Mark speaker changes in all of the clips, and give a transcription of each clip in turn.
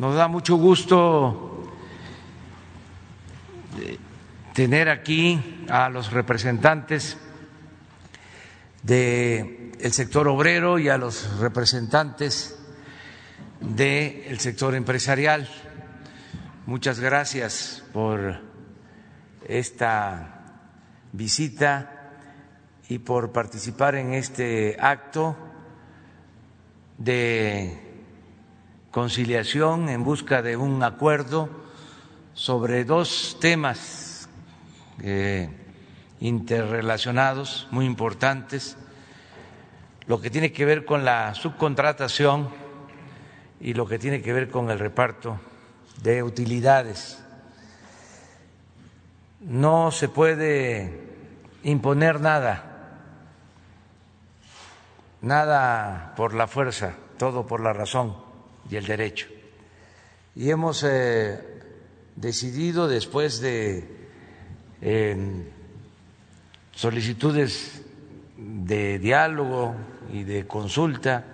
Speaker 1: Nos da mucho gusto eh, tener aquí a los representantes del sector obrero y a los representantes del sector empresarial. Muchas gracias por esta visita y por participar en este acto de conciliación en busca de un acuerdo sobre dos temas eh, interrelacionados muy importantes, lo que tiene que ver con la subcontratación y lo que tiene que ver con el reparto de utilidades. No se puede imponer nada, nada por la fuerza, todo por la razón y el derecho. Y hemos eh, decidido, después de solicitudes de diálogo y de consulta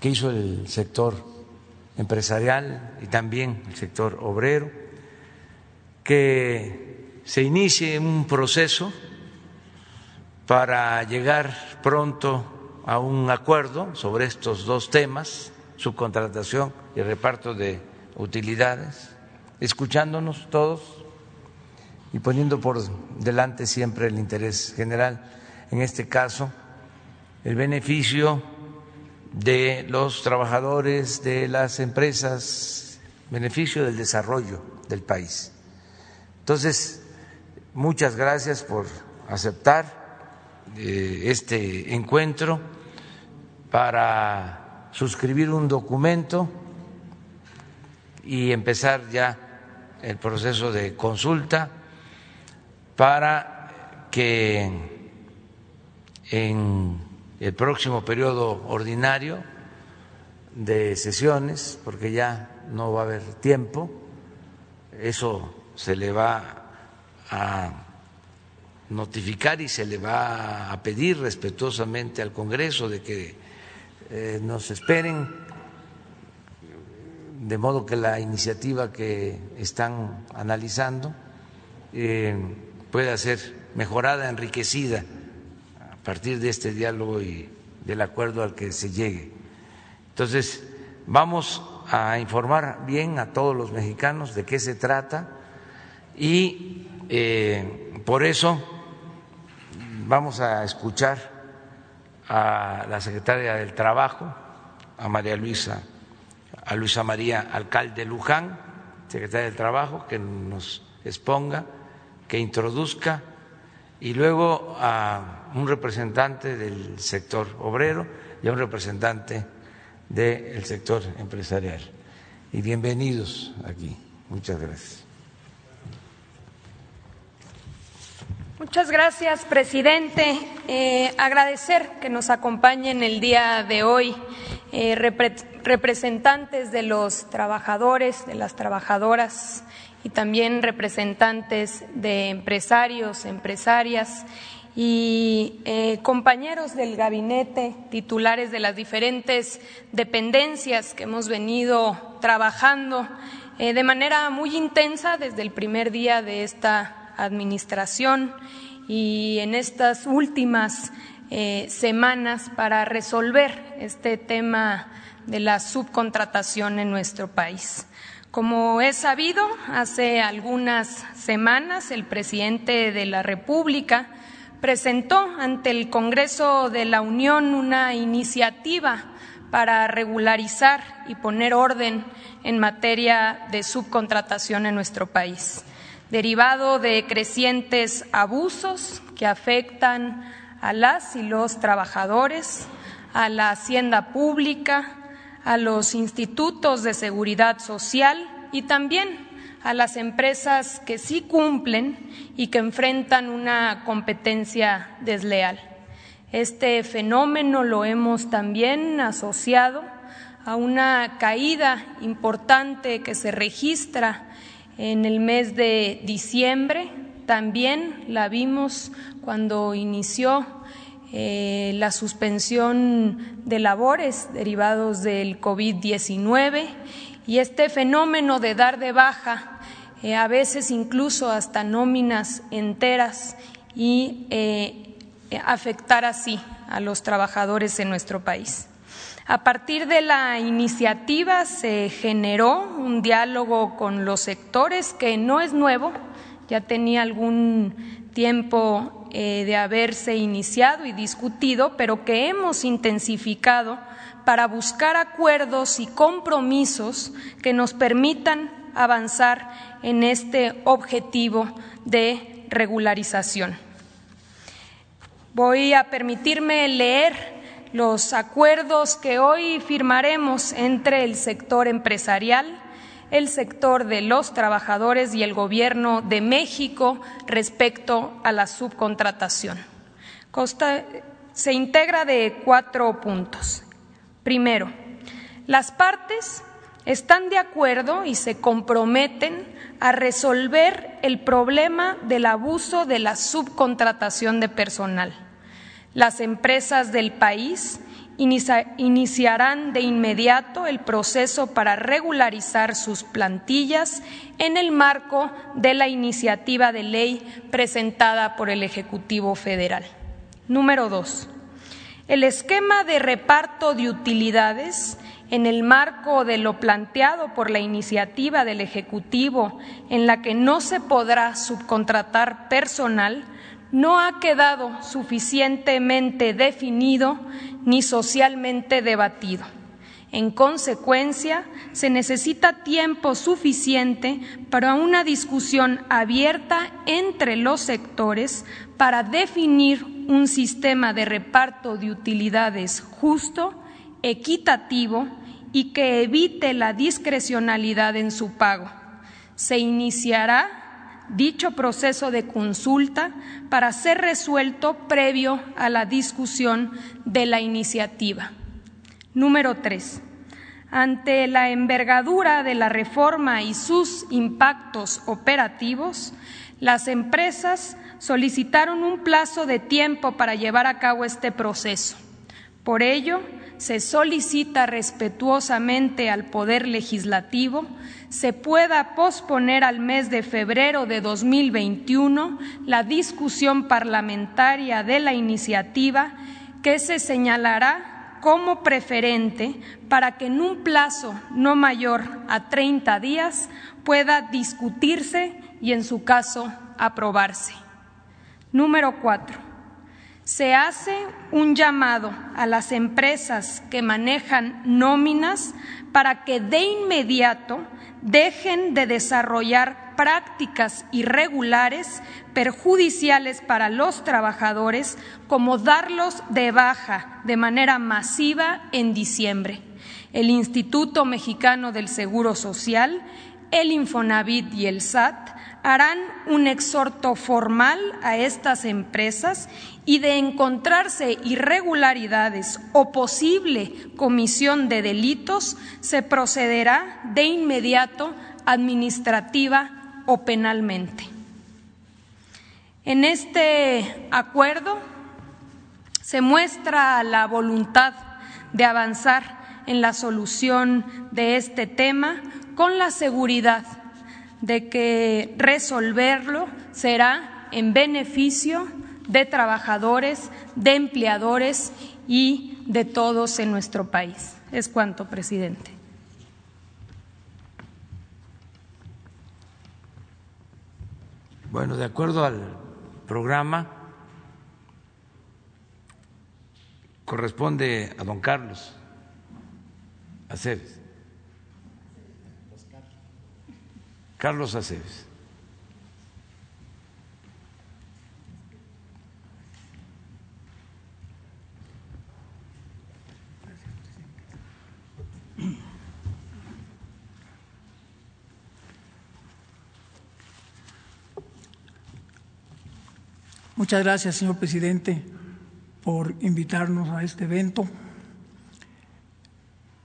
Speaker 1: que hizo el sector empresarial y también el sector obrero, que se inicie un proceso para llegar pronto a un acuerdo sobre estos dos temas subcontratación y reparto de utilidades, escuchándonos todos y poniendo por delante siempre el interés general, en este caso el beneficio de los trabajadores, de las empresas, beneficio del desarrollo del país. Entonces, muchas gracias por aceptar eh, este encuentro para suscribir un documento y empezar ya el proceso de consulta para que en el próximo periodo ordinario de sesiones, porque ya no va a haber tiempo, eso se le va a notificar y se le va a pedir respetuosamente al Congreso de que eh, nos esperen, de modo que la iniciativa que están analizando eh, pueda ser mejorada, enriquecida a partir de este diálogo y del acuerdo al que se llegue. Entonces, vamos a informar bien a todos los mexicanos de qué se trata y eh, por eso vamos a escuchar a la secretaria del Trabajo, a María Luisa, a Luisa María Alcalde Luján, secretaria del Trabajo, que nos exponga, que introduzca, y luego a un representante del sector obrero y a un representante del sector empresarial. Y bienvenidos aquí. Muchas gracias.
Speaker 2: Muchas gracias, presidente. Eh, agradecer que nos acompañen el día de hoy eh, representantes de los trabajadores, de las trabajadoras y también representantes de empresarios, empresarias y eh, compañeros del gabinete, titulares de las diferentes dependencias que hemos venido trabajando de manera muy intensa desde el primer día de esta administración y en estas últimas eh, semanas para resolver este tema de la subcontratación en nuestro país. Como es sabido, hace algunas semanas el presidente de la República presentó ante el Congreso de la Unión una iniciativa para regularizar y poner orden en materia de subcontratación en nuestro país derivado de crecientes abusos que afectan a las y los trabajadores, a la hacienda pública, a los institutos de seguridad social y también a las empresas que sí cumplen y que enfrentan una competencia desleal. Este fenómeno lo hemos también asociado a una caída importante que se registra en el mes de diciembre también la vimos cuando inició eh, la suspensión de labores derivados del COVID-19 y este fenómeno de dar de baja, eh, a veces incluso hasta nóminas enteras y eh, afectar así a los trabajadores en nuestro país. A partir de la iniciativa se generó un diálogo con los sectores que no es nuevo, ya tenía algún tiempo eh, de haberse iniciado y discutido, pero que hemos intensificado para buscar acuerdos y compromisos que nos permitan avanzar en este objetivo de regularización. Voy a permitirme leer los acuerdos que hoy firmaremos entre el sector empresarial, el sector de los trabajadores y el Gobierno de México respecto a la subcontratación. se integra de cuatro puntos. Primero, las partes están de acuerdo y se comprometen a resolver el problema del abuso de la subcontratación de personal. Las empresas del país iniciarán de inmediato el proceso para regularizar sus plantillas en el marco de la iniciativa de ley presentada por el Ejecutivo Federal. Número dos. El esquema de reparto de utilidades en el marco de lo planteado por la iniciativa del Ejecutivo, en la que no se podrá subcontratar personal, no ha quedado suficientemente definido ni socialmente debatido. En consecuencia, se necesita tiempo suficiente para una discusión abierta entre los sectores para definir un sistema de reparto de utilidades justo, equitativo y que evite la discrecionalidad en su pago. Se iniciará dicho proceso de consulta para ser resuelto previo a la discusión de la iniciativa. Número tres. Ante la envergadura de la reforma y sus impactos operativos, las empresas solicitaron un plazo de tiempo para llevar a cabo este proceso. Por ello, se solicita respetuosamente al Poder Legislativo se pueda posponer al mes de febrero de 2021 la discusión parlamentaria de la iniciativa que se señalará como preferente para que en un plazo no mayor a 30 días pueda discutirse y, en su caso, aprobarse. Número cuatro. Se hace un llamado a las empresas que manejan nóminas para que de inmediato dejen de desarrollar prácticas irregulares perjudiciales para los trabajadores, como darlos de baja de manera masiva en diciembre. El Instituto Mexicano del Seguro Social, el Infonavit y el SAT harán un exhorto formal a estas empresas y de encontrarse irregularidades o posible comisión de delitos, se procederá de inmediato administrativa o penalmente. En este acuerdo se muestra la voluntad de avanzar en la solución de este tema con la seguridad de que resolverlo será en beneficio de trabajadores, de empleadores y de todos en nuestro país. Es cuanto, presidente.
Speaker 1: Bueno, de acuerdo al programa, corresponde a don Carlos Aceves. Carlos Aceves.
Speaker 3: Muchas gracias, señor presidente, por invitarnos a este evento.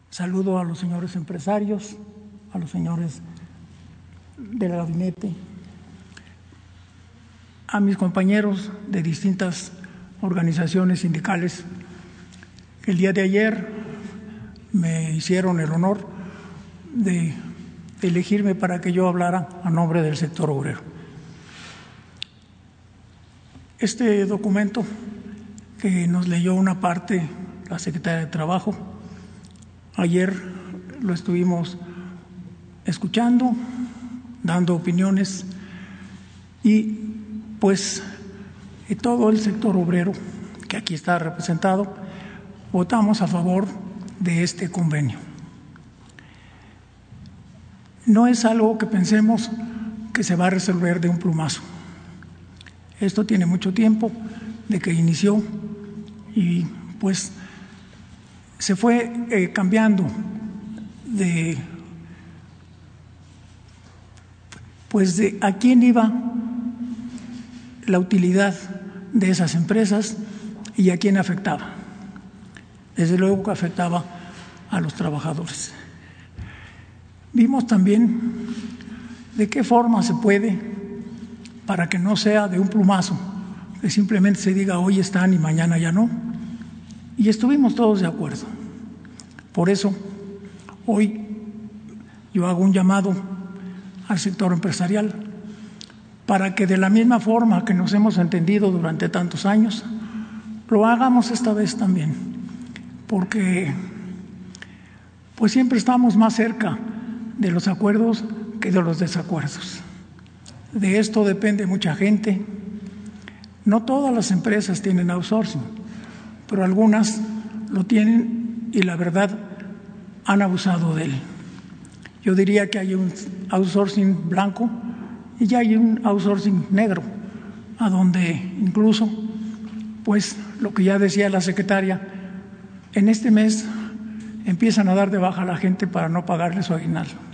Speaker 3: Saludo a los señores empresarios, a los señores del gabinete, a mis compañeros de distintas organizaciones sindicales el día de ayer me hicieron el honor de elegirme para que yo hablara a nombre del sector obrero. Este documento que nos leyó una parte la secretaria de Trabajo, ayer lo estuvimos escuchando, dando opiniones y pues todo el sector obrero que aquí está representado votamos a favor de este convenio. No es algo que pensemos que se va a resolver de un plumazo. Esto tiene mucho tiempo de que inició y pues se fue eh, cambiando de pues de a quién iba la utilidad de esas empresas y a quién afectaba. Desde luego que afectaba a los trabajadores. Vimos también de qué forma se puede, para que no sea de un plumazo, que simplemente se diga hoy están y mañana ya no. Y estuvimos todos de acuerdo. Por eso, hoy yo hago un llamado al sector empresarial para que de la misma forma que nos hemos entendido durante tantos años, lo hagamos esta vez también, porque pues siempre estamos más cerca de los acuerdos que de los desacuerdos. De esto depende mucha gente. No todas las empresas tienen outsourcing, pero algunas lo tienen y la verdad han abusado de él. Yo diría que hay un outsourcing blanco y ya hay un outsourcing negro, a donde incluso, pues lo que ya decía la secretaria, en este mes empiezan a dar de baja a la gente para no pagarle su aguinaldo.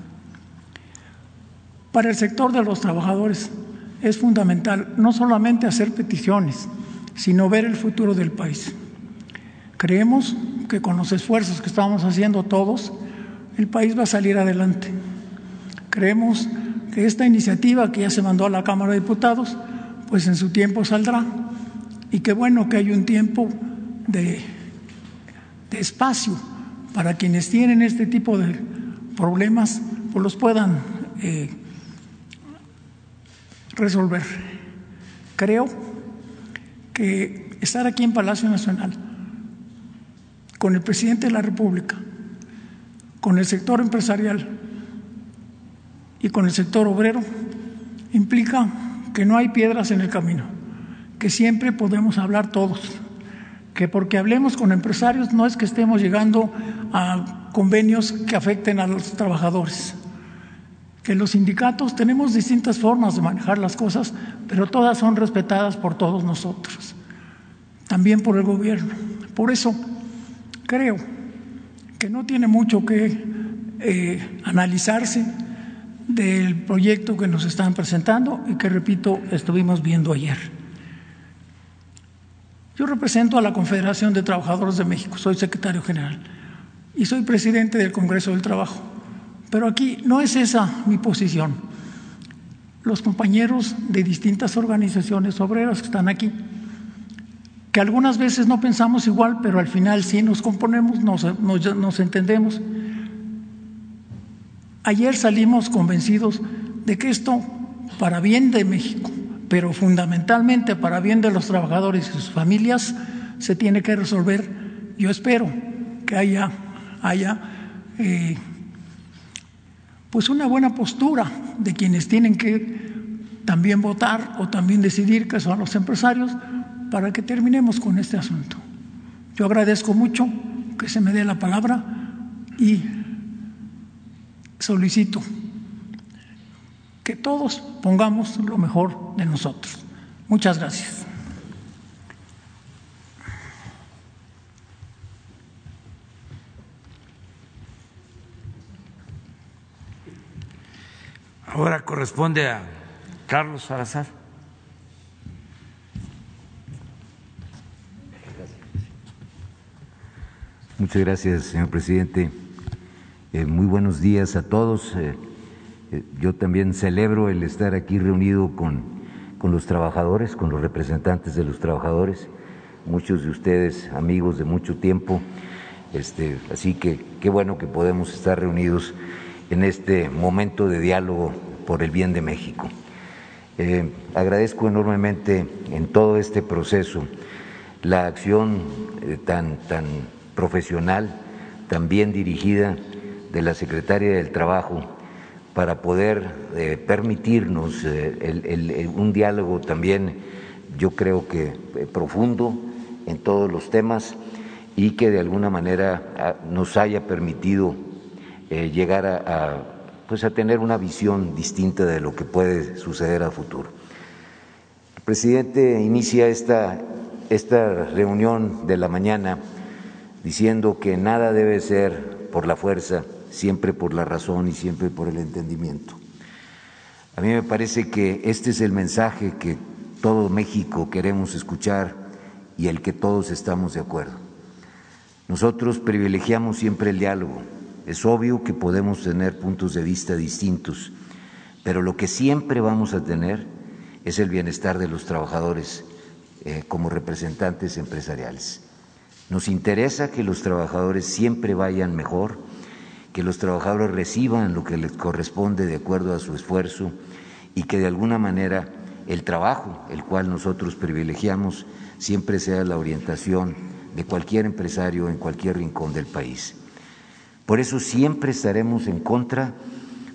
Speaker 3: Para el sector de los trabajadores es fundamental no solamente hacer peticiones, sino ver el futuro del país. Creemos que con los esfuerzos que estamos haciendo todos, el país va a salir adelante. Creemos que esta iniciativa que ya se mandó a la Cámara de Diputados, pues en su tiempo saldrá y qué bueno que hay un tiempo de, espacio para quienes tienen este tipo de problemas, pues los puedan eh, resolver. Creo que estar aquí en Palacio Nacional con el presidente de la República, con el sector empresarial y con el sector obrero, implica que no hay piedras en el camino, que siempre podemos hablar todos, que porque hablemos con empresarios no es que estemos llegando a convenios que afecten a los trabajadores, que los sindicatos tenemos distintas formas de manejar las cosas, pero todas son respetadas por todos nosotros, también por el gobierno. Por eso creo que no tiene mucho que eh, analizarse del proyecto que nos están presentando y que, repito, estuvimos viendo ayer. Yo represento a la Confederación de Trabajadores de México, soy secretario general y soy presidente del Congreso del Trabajo. Pero aquí no es esa mi posición. Los compañeros de distintas organizaciones obreras que están aquí, que algunas veces no pensamos igual, pero al final sí nos componemos, nos, nos entendemos. Ayer salimos convencidos de que esto, para bien de México, pero fundamentalmente para bien de los trabajadores y sus familias, se tiene que resolver. Yo espero que haya, haya eh, pues una buena postura de quienes tienen que también votar o también decidir, que son los empresarios, para que terminemos con este asunto. Yo agradezco mucho que se me dé la palabra y solicito que todos pongamos lo mejor de nosotros. Muchas gracias.
Speaker 1: Ahora corresponde a Carlos Salazar.
Speaker 4: Muchas gracias, señor presidente. Eh, muy buenos días a todos. Eh, eh, yo también celebro el estar aquí reunido con, con, los trabajadores, con los representantes de los trabajadores, muchos de ustedes amigos de mucho tiempo, este, así que qué bueno que podemos estar reunidos en este momento de diálogo por el bien de México. Eh, agradezco enormemente en todo este proceso la acción eh, tan, tan profesional, tan bien dirigida de la Secretaria del Trabajo para poder eh, permitirnos un diálogo también, yo creo que profundo en todos los temas y que de alguna manera ah, nos haya permitido llegar a pues a tener una visión distinta de lo que puede suceder a futuro. El presidente inicia esta, esta reunión de la mañana diciendo que nada debe ser por la fuerza, siempre por la razón y siempre por el entendimiento. A mí me parece que este es el mensaje que todo México queremos escuchar y el que todos estamos de acuerdo. Nosotros privilegiamos siempre el diálogo, es obvio que podemos tener puntos de vista distintos, pero lo que siempre vamos a tener es el bienestar de los trabajadores eh, como representantes empresariales. Nos interesa que los trabajadores siempre vayan mejor, que los trabajadores reciban lo que les corresponde de acuerdo a su esfuerzo y que de alguna manera el trabajo, el cual nosotros privilegiamos, siempre sea la orientación de cualquier empresario en cualquier rincón del país. Por eso siempre estaremos en contra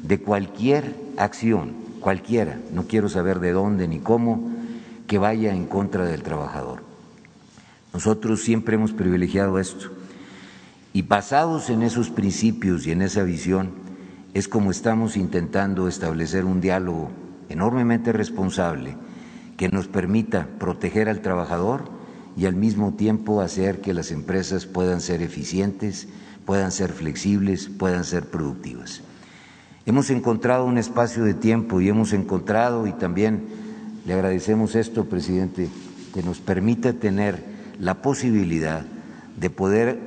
Speaker 4: de cualquier acción, cualquiera, no quiero saber de dónde ni cómo, que vaya en contra del trabajador. Nosotros siempre hemos privilegiado esto y basados en esos principios y en esa visión es como estamos intentando establecer un diálogo enormemente responsable que nos permita proteger al trabajador y al mismo tiempo hacer que las empresas puedan ser eficientes, puedan ser flexibles, puedan ser productivas. Hemos encontrado un espacio de tiempo y hemos encontrado, y también le agradecemos esto, presidente, que nos permita tener la posibilidad de poder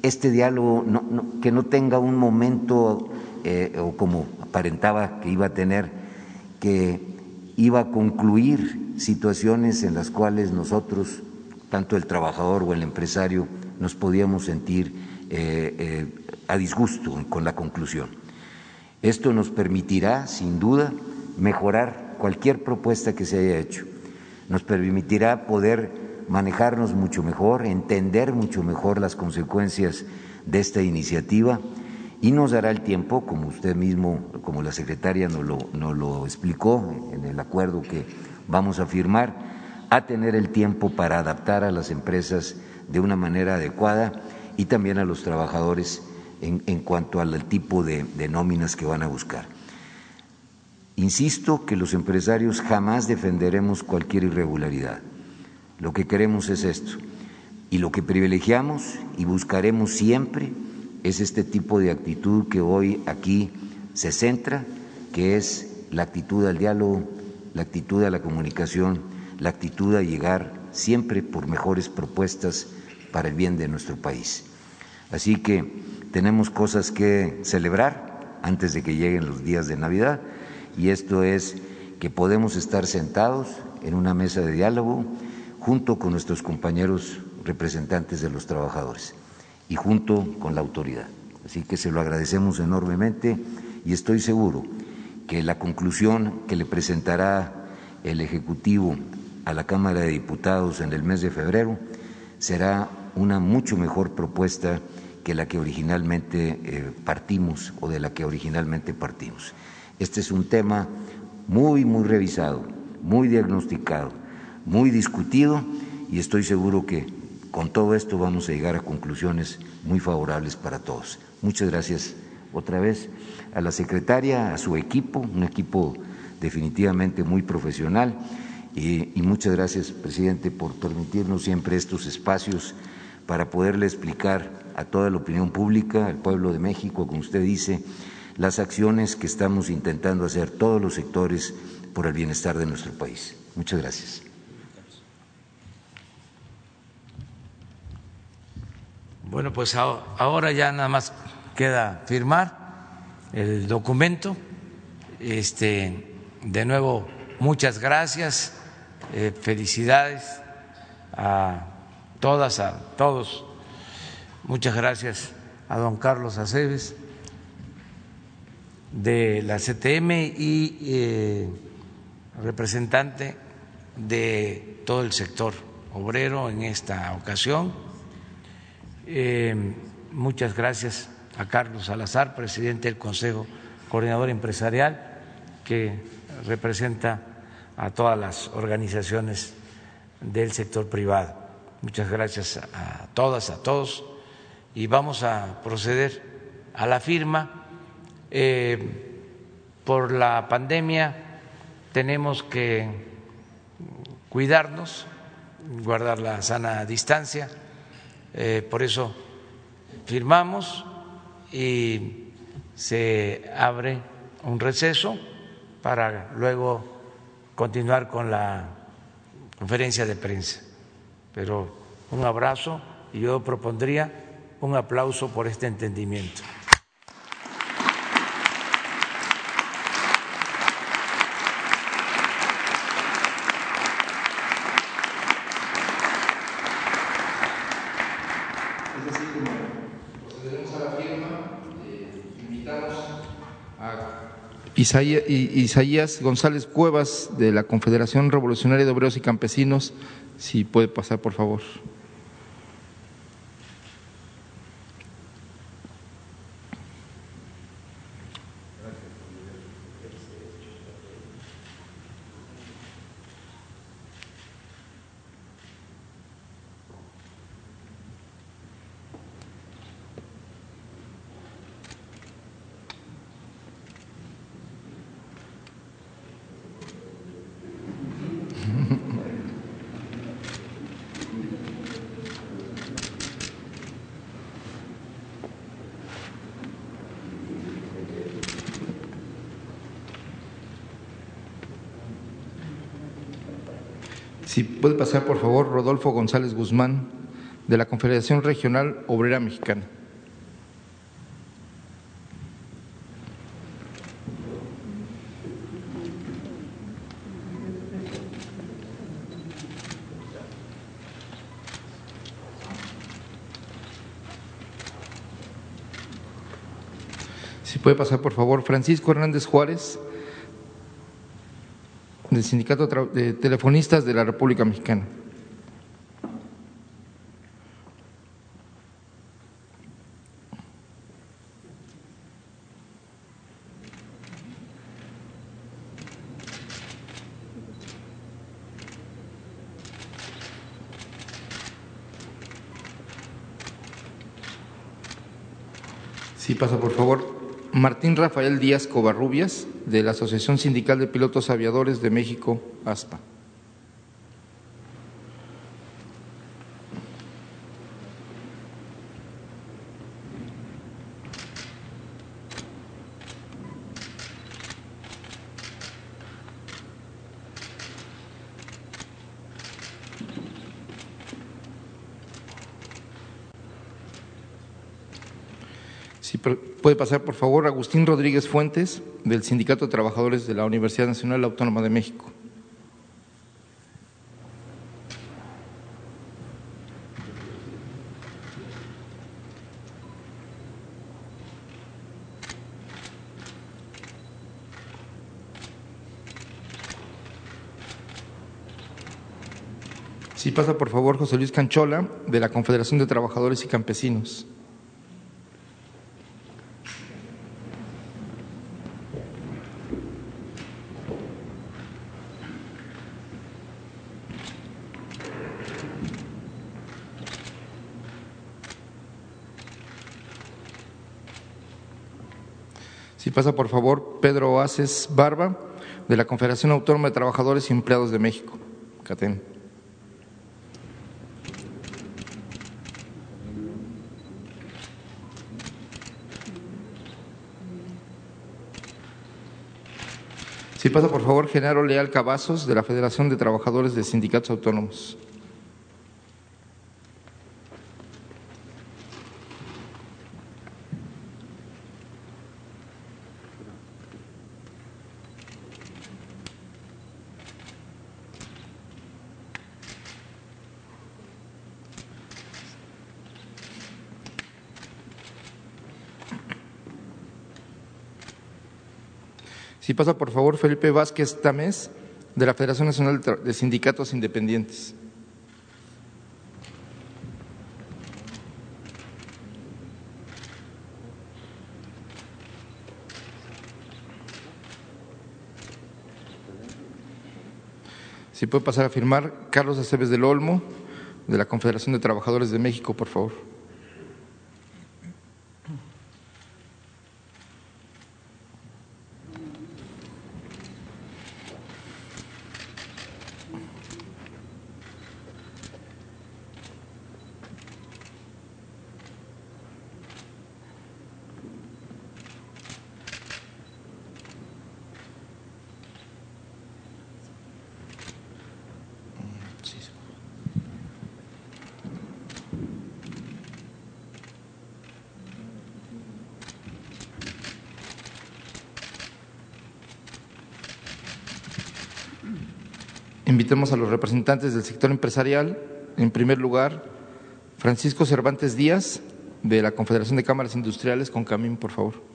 Speaker 4: este diálogo que no tenga un momento eh, o como aparentaba que iba a tener, que iba a concluir situaciones en las cuales nosotros, tanto el trabajador o el empresario, nos podíamos sentir eh, eh, a disgusto con la conclusión. Esto nos permitirá, sin duda, mejorar cualquier propuesta que se haya hecho. Nos permitirá poder manejarnos mucho mejor, entender mucho mejor las consecuencias de esta iniciativa y nos dará el tiempo, como usted mismo, como la secretaria nos lo, nos lo explicó en el acuerdo que vamos a firmar, a tener el tiempo para adaptar a las empresas de una manera adecuada y también a los trabajadores en, cuanto al tipo de, de nóminas que van a buscar. Insisto que los empresarios jamás defenderemos cualquier irregularidad. Lo que queremos es esto. Y lo que privilegiamos y buscaremos siempre es este tipo de actitud que hoy aquí se centra, que es la actitud al diálogo, la actitud a la comunicación, la actitud a llegar siempre por mejores propuestas para el bien de nuestro país. Así que tenemos cosas que celebrar antes de que lleguen los días de Navidad y esto es que podemos estar sentados en una mesa de diálogo junto con nuestros compañeros representantes de los trabajadores y junto con la autoridad. Así que se lo agradecemos enormemente y estoy seguro que la conclusión que le presentará el Ejecutivo a la Cámara de Diputados en el mes de febrero será una mucho mejor propuesta que la que originalmente eh, partimos o de la que originalmente partimos. Este es un tema muy, muy revisado, muy diagnosticado, muy discutido y estoy seguro que con todo esto vamos a llegar a conclusiones muy favorables para todos. Muchas gracias otra vez a la secretaria, a su equipo, un equipo definitivamente muy profesional y, y muchas gracias, presidente, por permitirnos siempre estos espacios para poderle explicar a toda la opinión pública, al pueblo de México, como usted dice, las acciones que estamos intentando hacer todos los sectores por el bienestar de nuestro país. Muchas gracias.
Speaker 1: Bueno, pues ahora ya nada más queda firmar el documento. Este, de nuevo, muchas gracias, eh, felicidades a todas, a todos. Muchas gracias a don Carlos Aceves de la CTM y eh, representante de todo el sector obrero en esta ocasión. Eh, muchas gracias a Carlos Salazar, presidente del Consejo Coordinador Empresarial, que representa a todas las organizaciones del sector privado. Muchas gracias a todas, a todos, y vamos a proceder a la firma. Eh, por la pandemia tenemos que cuidarnos, guardar la sana distancia, eh, por eso firmamos y se abre un receso para luego continuar con la conferencia de prensa. Pero un abrazo y yo propondría un aplauso por este entendimiento.
Speaker 5: Isaías González Cuevas, de la Confederación Revolucionaria de Obreros y Campesinos, si puede pasar, por favor. Si puede pasar, por favor, Rodolfo González Guzmán, de la Confederación Regional Obrera Mexicana. Si puede pasar, por favor, Francisco Hernández Juárez, del Sindicato de Telefonistas de la República Mexicana. Sí, pasa por favor. Martín Rafael Díaz Covarrubias, de la Asociación Sindical de Pilotos Aviadores de México, ASPA. Si puede pasar, por favor, Agustín Rodríguez Fuentes, del Sindicato de Trabajadores de la Universidad Nacional Autónoma de México. Si pasa, por favor, José Luis Canchola, de la Confederación de Trabajadores y Campesinos. Pasa, por favor, Pedro Oases Barba, de la Confederación Autónoma de Trabajadores y Empleados de México, CATEM. Si pasa, por favor, Genaro Leal Cavazos, de la Federación de Trabajadores de Sindicatos Autónomos. Si pasa, por favor, Felipe Vázquez Tamés, de la Federación Nacional de Sindicatos Independientes. Si puede pasar a firmar Carlos Aceves del Olmo, de la Confederación de Trabajadores de México, por favor. Invitemos a los representantes del sector empresarial. En primer lugar, Francisco Cervantes Díaz, de la Confederación de Cámaras Industriales, con Camín, por favor.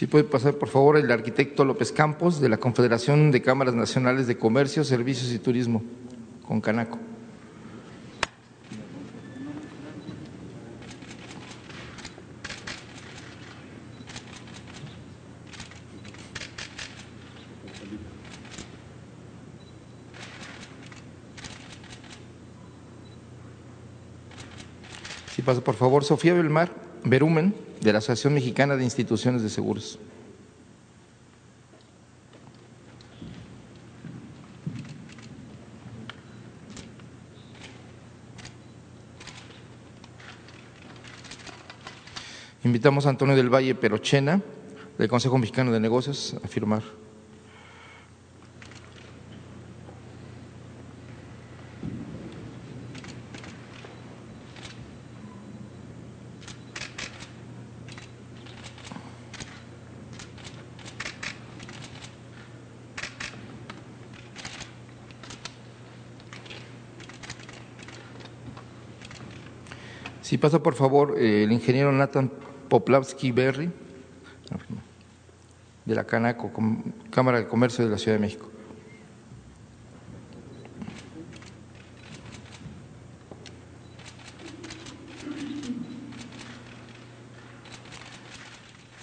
Speaker 5: Si puede pasar, por favor, el arquitecto López Campos, de la Confederación de Cámaras Nacionales de Comercio, Servicios y Turismo, con Canaco. Si pasa, por favor, Sofía Belmar Berumen, de la Asociación Mexicana de Instituciones de Seguros. Invitamos a Antonio del Valle Perochena, del Consejo Mexicano de Negocios, a firmar. Si pasa, por favor, eh, el ingeniero Nathan Poplavsky Berry, de la Canaco, Cámara de Comercio de la Ciudad de México.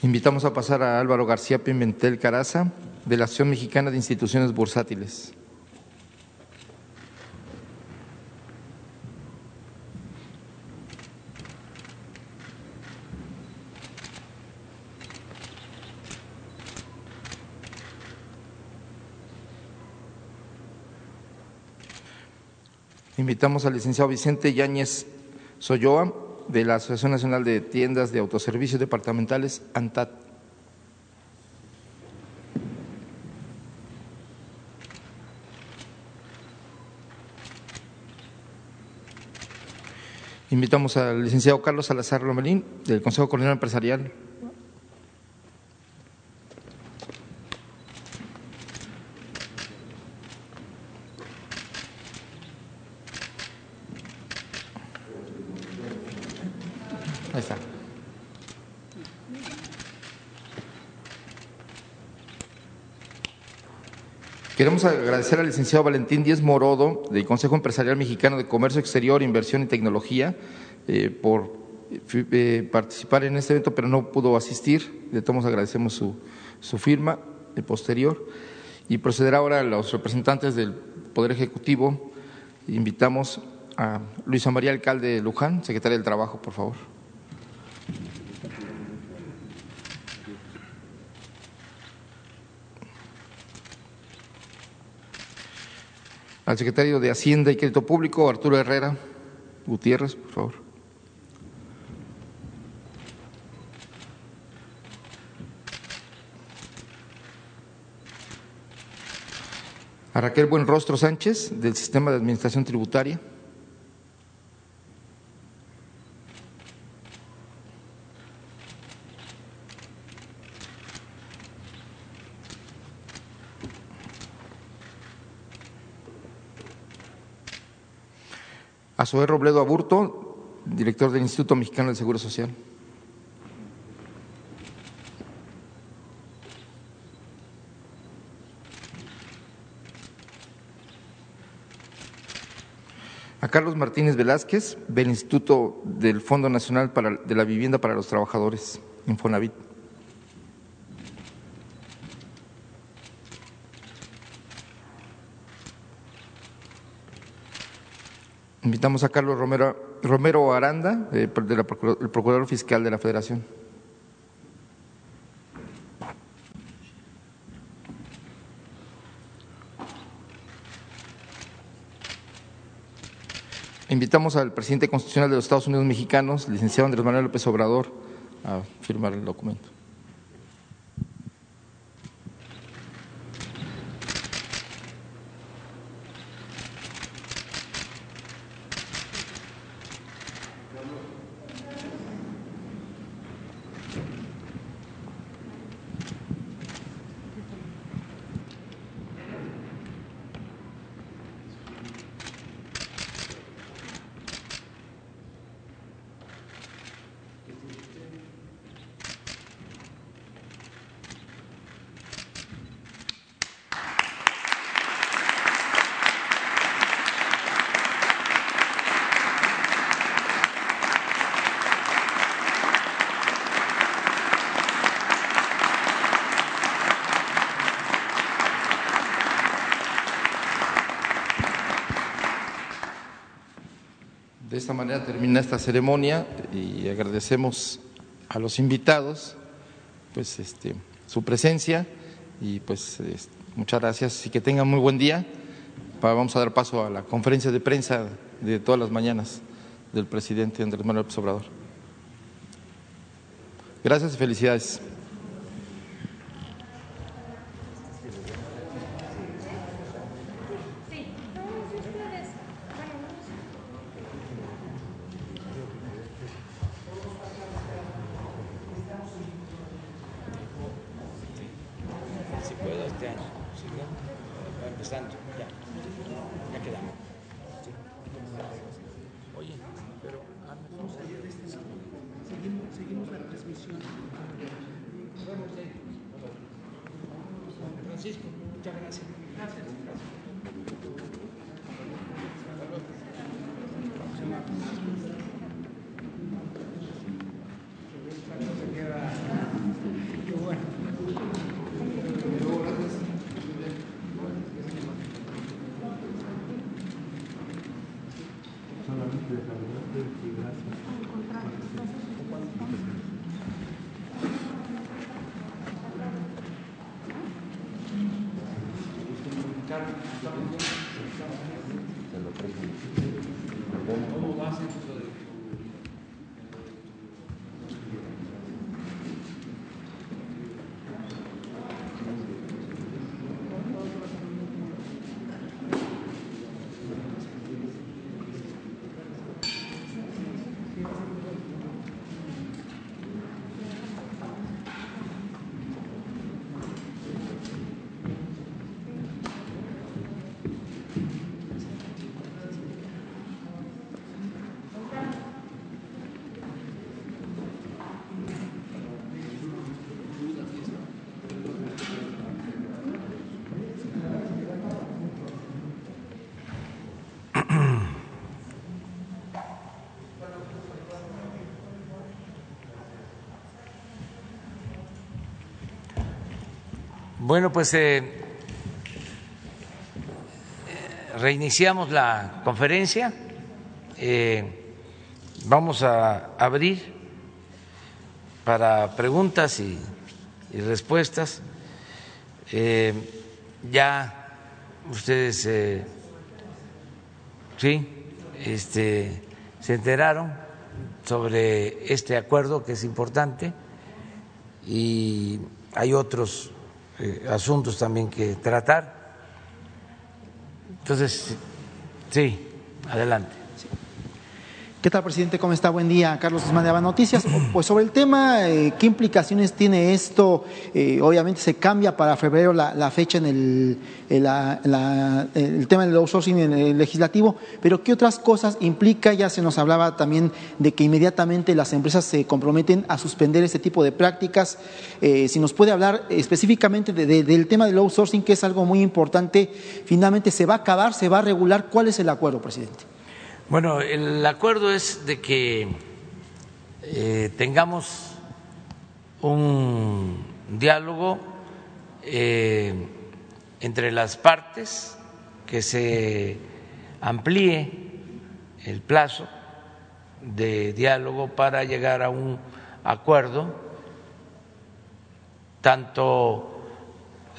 Speaker 5: Invitamos a pasar a Álvaro García Pimentel Caraza, de la Asociación Mexicana de Instituciones Bursátiles. Invitamos al licenciado Vicente Yáñez Soyoa, de la Asociación Nacional de Tiendas de Autoservicios Departamentales, ANTAT. Invitamos al licenciado Carlos Salazar Lomelín, del Consejo Coordinador Empresarial. Ahí está. Queremos agradecer al licenciado Valentín Díez Morodo, del Consejo Empresarial Mexicano de Comercio Exterior, Inversión y Tecnología, eh, por eh, participar en este evento, pero no pudo asistir. De todos agradecemos su, su firma de posterior. Y procederá ahora a los representantes del Poder Ejecutivo. Invitamos a Luisa María Alcalde de Luján, secretaria del Trabajo, por favor. Al secretario de Hacienda y Crédito Público, Arturo Herrera Gutiérrez, por favor. A Raquel Buenrostro Sánchez, del Sistema de Administración Tributaria. Zoé Robledo Aburto, director del Instituto Mexicano del Seguro Social. a Carlos Martínez Velázquez, del Instituto del Fondo Nacional de la Vivienda para los Trabajadores, Infonavit. Invitamos a Carlos Romero, Romero Aranda, eh, el Procurador Fiscal de la Federación. Invitamos al presidente constitucional de los Estados Unidos mexicanos, licenciado Andrés Manuel López Obrador, a firmar el documento. De esta manera esta ceremonia y agradecemos a los invitados pues este, su presencia y pues muchas gracias y que tengan muy buen día. Vamos a dar paso a la conferencia de prensa de todas las mañanas del presidente Andrés Manuel López Obrador. Gracias y felicidades.
Speaker 1: Bueno, pues eh, reiniciamos la conferencia. Eh, vamos a abrir para preguntas y, respuestas. Eh, ya ustedes sí, este, se enteraron sobre este acuerdo que es importante y hay otros eh, asuntos también que tratar. Entonces, sí, adelante.
Speaker 6: ¿Qué tal, presidente? ¿Cómo está? Buen día. Carlos Guzmán de Noticias. Pues sobre el tema, eh, ¿qué implicaciones tiene esto? Eh, obviamente se cambia para febrero la, fecha en el, el, tema del outsourcing en el legislativo, pero ¿qué otras cosas implica? Ya se nos hablaba también de que inmediatamente las empresas se comprometen a suspender este tipo de prácticas. Eh, si nos puede hablar específicamente del tema del outsourcing, que es algo muy importante, finalmente se va a acabar, se va a regular. ¿Cuál es el acuerdo, presidente?
Speaker 1: Bueno, el acuerdo es de que eh, tengamos un diálogo eh, entre las partes, que se amplíe el plazo de diálogo para llegar a un acuerdo, tanto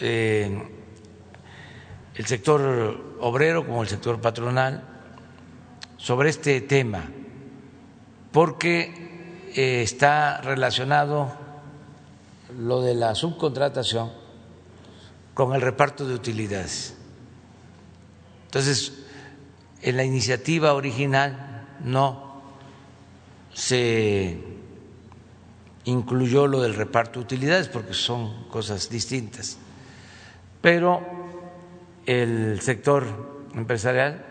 Speaker 1: eh, el sector obrero como el sector patronal sobre este tema porque eh, está relacionado lo de la subcontratación con el reparto de utilidades. Entonces, en la iniciativa original no se incluyó lo del reparto de utilidades porque son cosas distintas, pero el sector empresarial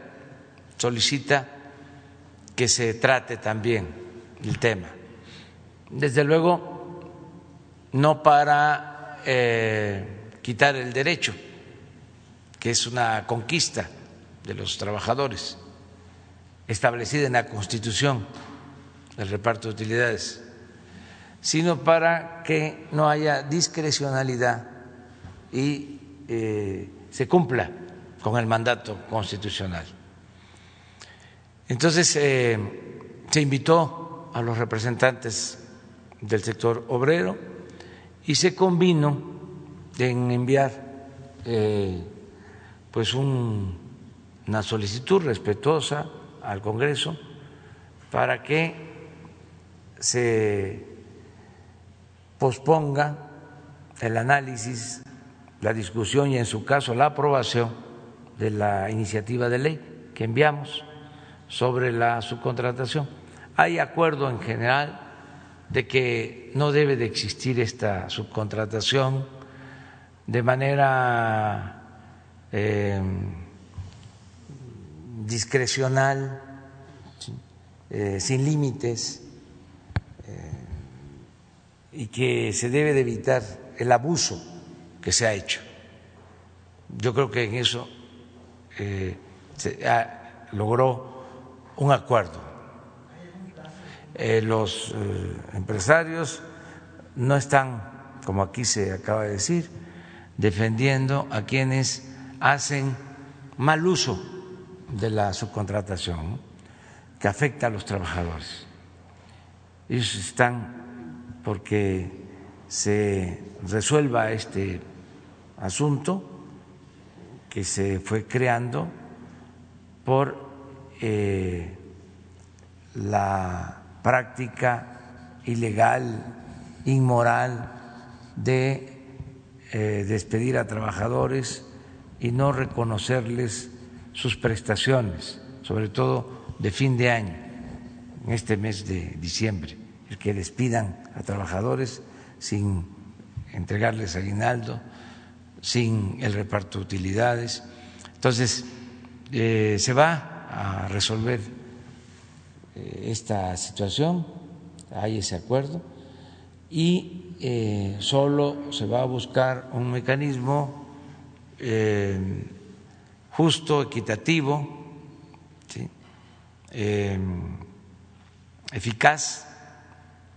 Speaker 1: solicita que se trate también el tema. Desde luego, no para eh, quitar el derecho, que es una conquista de los trabajadores, establecida en la Constitución, el reparto de utilidades, sino para que no haya discrecionalidad y eh, se cumpla con el mandato constitucional. Entonces eh, se invitó a los representantes del sector obrero y se convino en enviar eh, pues una solicitud respetuosa al Congreso para que se posponga el análisis, la discusión y en su caso la aprobación de la iniciativa de ley que enviamos sobre la subcontratación. Hay acuerdo en general de que no debe de existir esta subcontratación de manera eh, discrecional, eh, sin límites, eh, y que se debe de evitar el abuso que se ha hecho. Yo creo que en eso se logró un acuerdo. Eh, los eh, empresarios no están, como aquí se acaba de decir, defendiendo a quienes hacen mal uso de la subcontratación que afecta a los trabajadores. Ellos están porque se resuelva este asunto que se fue creando por eh, la práctica ilegal, inmoral de eh, despedir a trabajadores y no reconocerles sus prestaciones, sobre todo de fin de año, en este mes de diciembre, el que despidan a trabajadores sin entregarles aguinaldo, sin el reparto de utilidades. Entonces, eh, se va a resolver eh, esta situación, hay ese acuerdo, y eh, solo se va a buscar un mecanismo eh, justo, equitativo, eficaz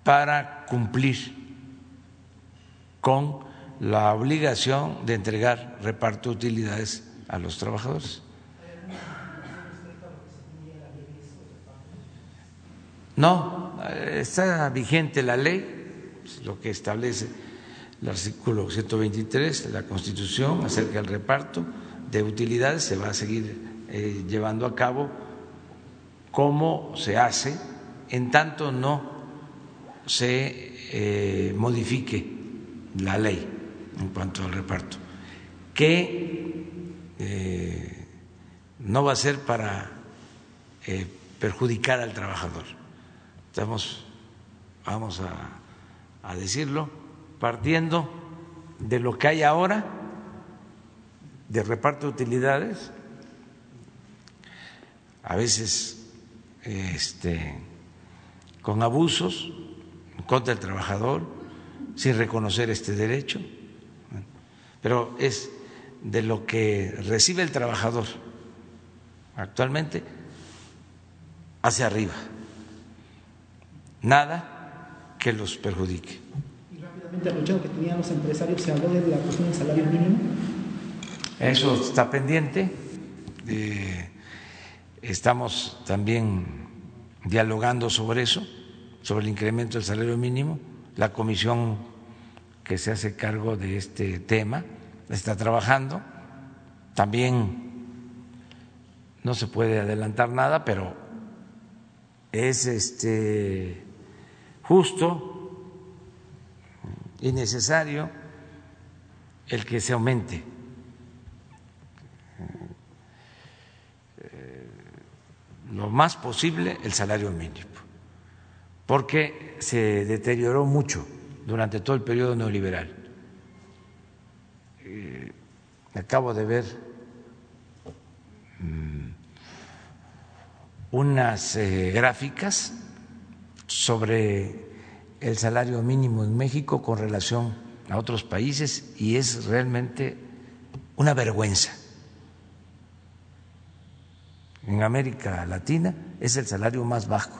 Speaker 1: para cumplir con la obligación de entregar reparto de utilidades a los trabajadores. No, está vigente la ley, lo que establece el artículo 123 de la Constitución acerca del reparto de utilidades, se va a seguir eh, llevando a cabo como se hace en tanto no se eh, modifique la ley en cuanto al reparto, que eh, no va a ser para perjudicar al trabajador. Vamos a, a decirlo, partiendo de lo que hay ahora de reparto de utilidades, a veces este, con abusos contra el trabajador, sin reconocer este derecho, pero es de lo que recibe el trabajador actualmente hacia arriba, nada que los perjudique.
Speaker 6: Y rápidamente, aprovechando que tenían los empresarios, se habló de la cuestión del salario mínimo.
Speaker 1: Eso está pendiente. Eh, estamos también dialogando sobre eso, sobre el incremento del salario mínimo. La comisión que se hace cargo de este tema está trabajando. También no se puede adelantar nada, pero es este justo y necesario el que se aumente lo más posible el salario mínimo, porque se deterioró mucho durante todo el periodo neoliberal. Eh, acabo de ver mm, unas eh, gráficas sobre el salario mínimo en México con relación a otros países y es realmente una vergüenza en América Latina es el salario más bajo,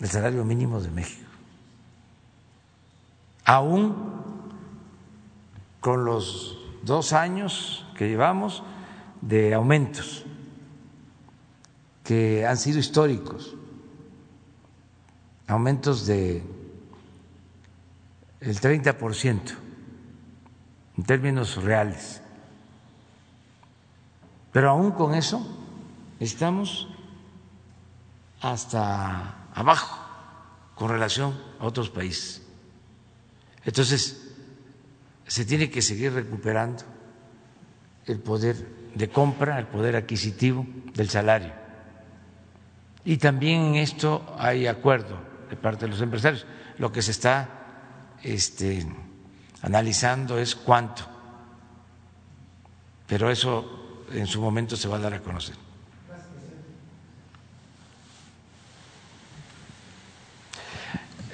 Speaker 1: el salario mínimo de México. Aún con los dos años que llevamos de aumentos que han sido históricos, aumentos de el 30% en términos reales. Pero aún con eso estamos hasta abajo con relación a otros países. Entonces, se tiene que seguir recuperando el poder de compra, el poder adquisitivo del salario. Y también en esto hay acuerdo de parte de los empresarios. Lo que se está este, analizando es cuánto, pero eso en su momento se va a dar a conocer.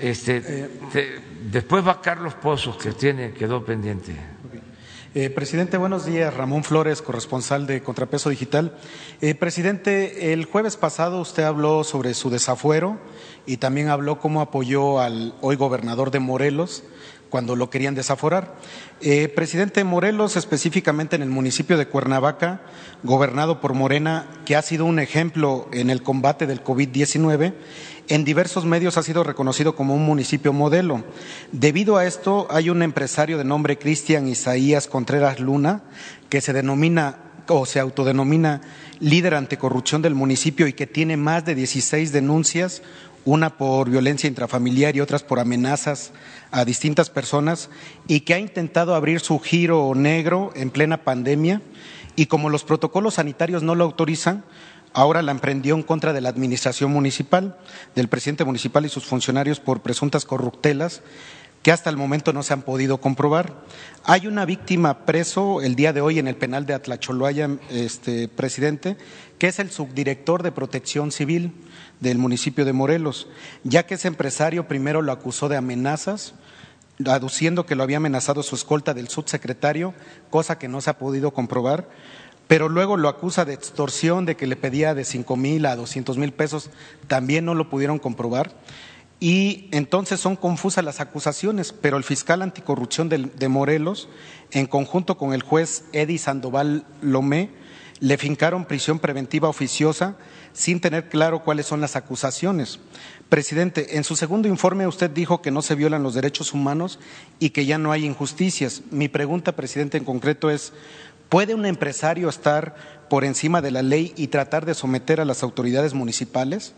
Speaker 1: Este, después va Carlos Pozos, que tiene, quedó pendiente.
Speaker 7: Eh, presidente, buenos días. Ramón Flores, corresponsal de Contrapeso Digital. Eh, presidente, el jueves pasado usted habló sobre su desafuero y también habló cómo apoyó al hoy gobernador de Morelos cuando lo querían desaforar. Eh, presidente Morelos, específicamente en el municipio de Cuernavaca, gobernado por Morena, que ha sido un ejemplo en el combate del COVID-19, en diversos medios ha sido reconocido como un municipio modelo. Debido a esto, hay un empresario de nombre Cristian Isaías Contreras Luna, que se denomina o se autodenomina líder anticorrupción del municipio y que tiene más de 16 denuncias, una por violencia intrafamiliar y otras por amenazas a distintas personas y que ha intentado abrir su giro negro en plena pandemia y como los protocolos sanitarios no lo autorizan, ahora la emprendió en contra de la administración municipal, del presidente municipal y sus funcionarios por presuntas corruptelas que hasta el momento no se han podido comprobar. Hay una víctima preso el día de hoy en el penal de Atlacholoaya, este presidente, que es el subdirector de Protección Civil del municipio de Morelos, ya que ese empresario primero lo acusó de amenazas, aduciendo que lo había amenazado su escolta del subsecretario, cosa que no se ha podido comprobar, pero luego lo acusa de extorsión, de que le pedía de cinco mil a doscientos mil pesos, también no lo pudieron comprobar. Y entonces son confusas las acusaciones, pero el fiscal anticorrupción de Morelos, en conjunto con el juez Eddie Sandoval Lomé, le fincaron prisión preventiva oficiosa sin tener claro cuáles son las acusaciones. Presidente, en su segundo informe usted dijo que no se violan los derechos humanos y que ya no hay injusticias. Mi pregunta, presidente, en concreto es, ¿puede un empresario estar por encima de la ley y tratar de someter a las autoridades municipales?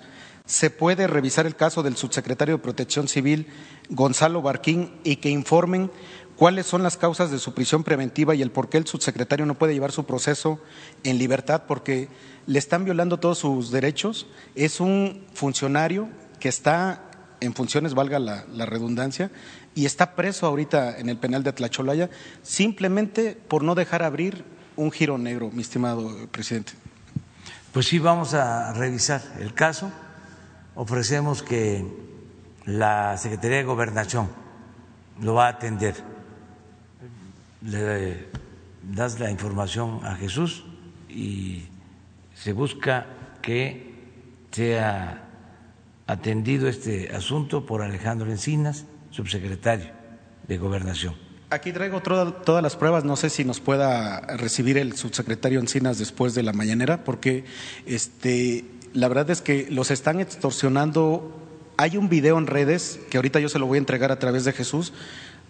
Speaker 7: ¿Se puede revisar el caso del subsecretario de Protección Civil, Gonzalo Barquín, y que informen cuáles son las causas de su prisión preventiva y el por qué el subsecretario no puede llevar su proceso en libertad, porque le están violando todos sus derechos. Es un funcionario que está en funciones, valga la, redundancia, y está preso ahorita en el penal de Tlacholaya simplemente por no dejar abrir un giro negro, mi estimado presidente.
Speaker 1: Pues sí, vamos a revisar el caso. Ofrecemos que la Secretaría de Gobernación lo va a atender. Le das la información a Jesús y se busca que sea atendido este asunto por Alejandro Encinas, subsecretario de Gobernación.
Speaker 7: Aquí traigo todas las pruebas, no sé si nos pueda recibir el subsecretario Encinas después de la mañanera, porque este, la verdad es que los están extorsionando. Hay un video en redes, que ahorita yo se lo voy a entregar a través de Jesús,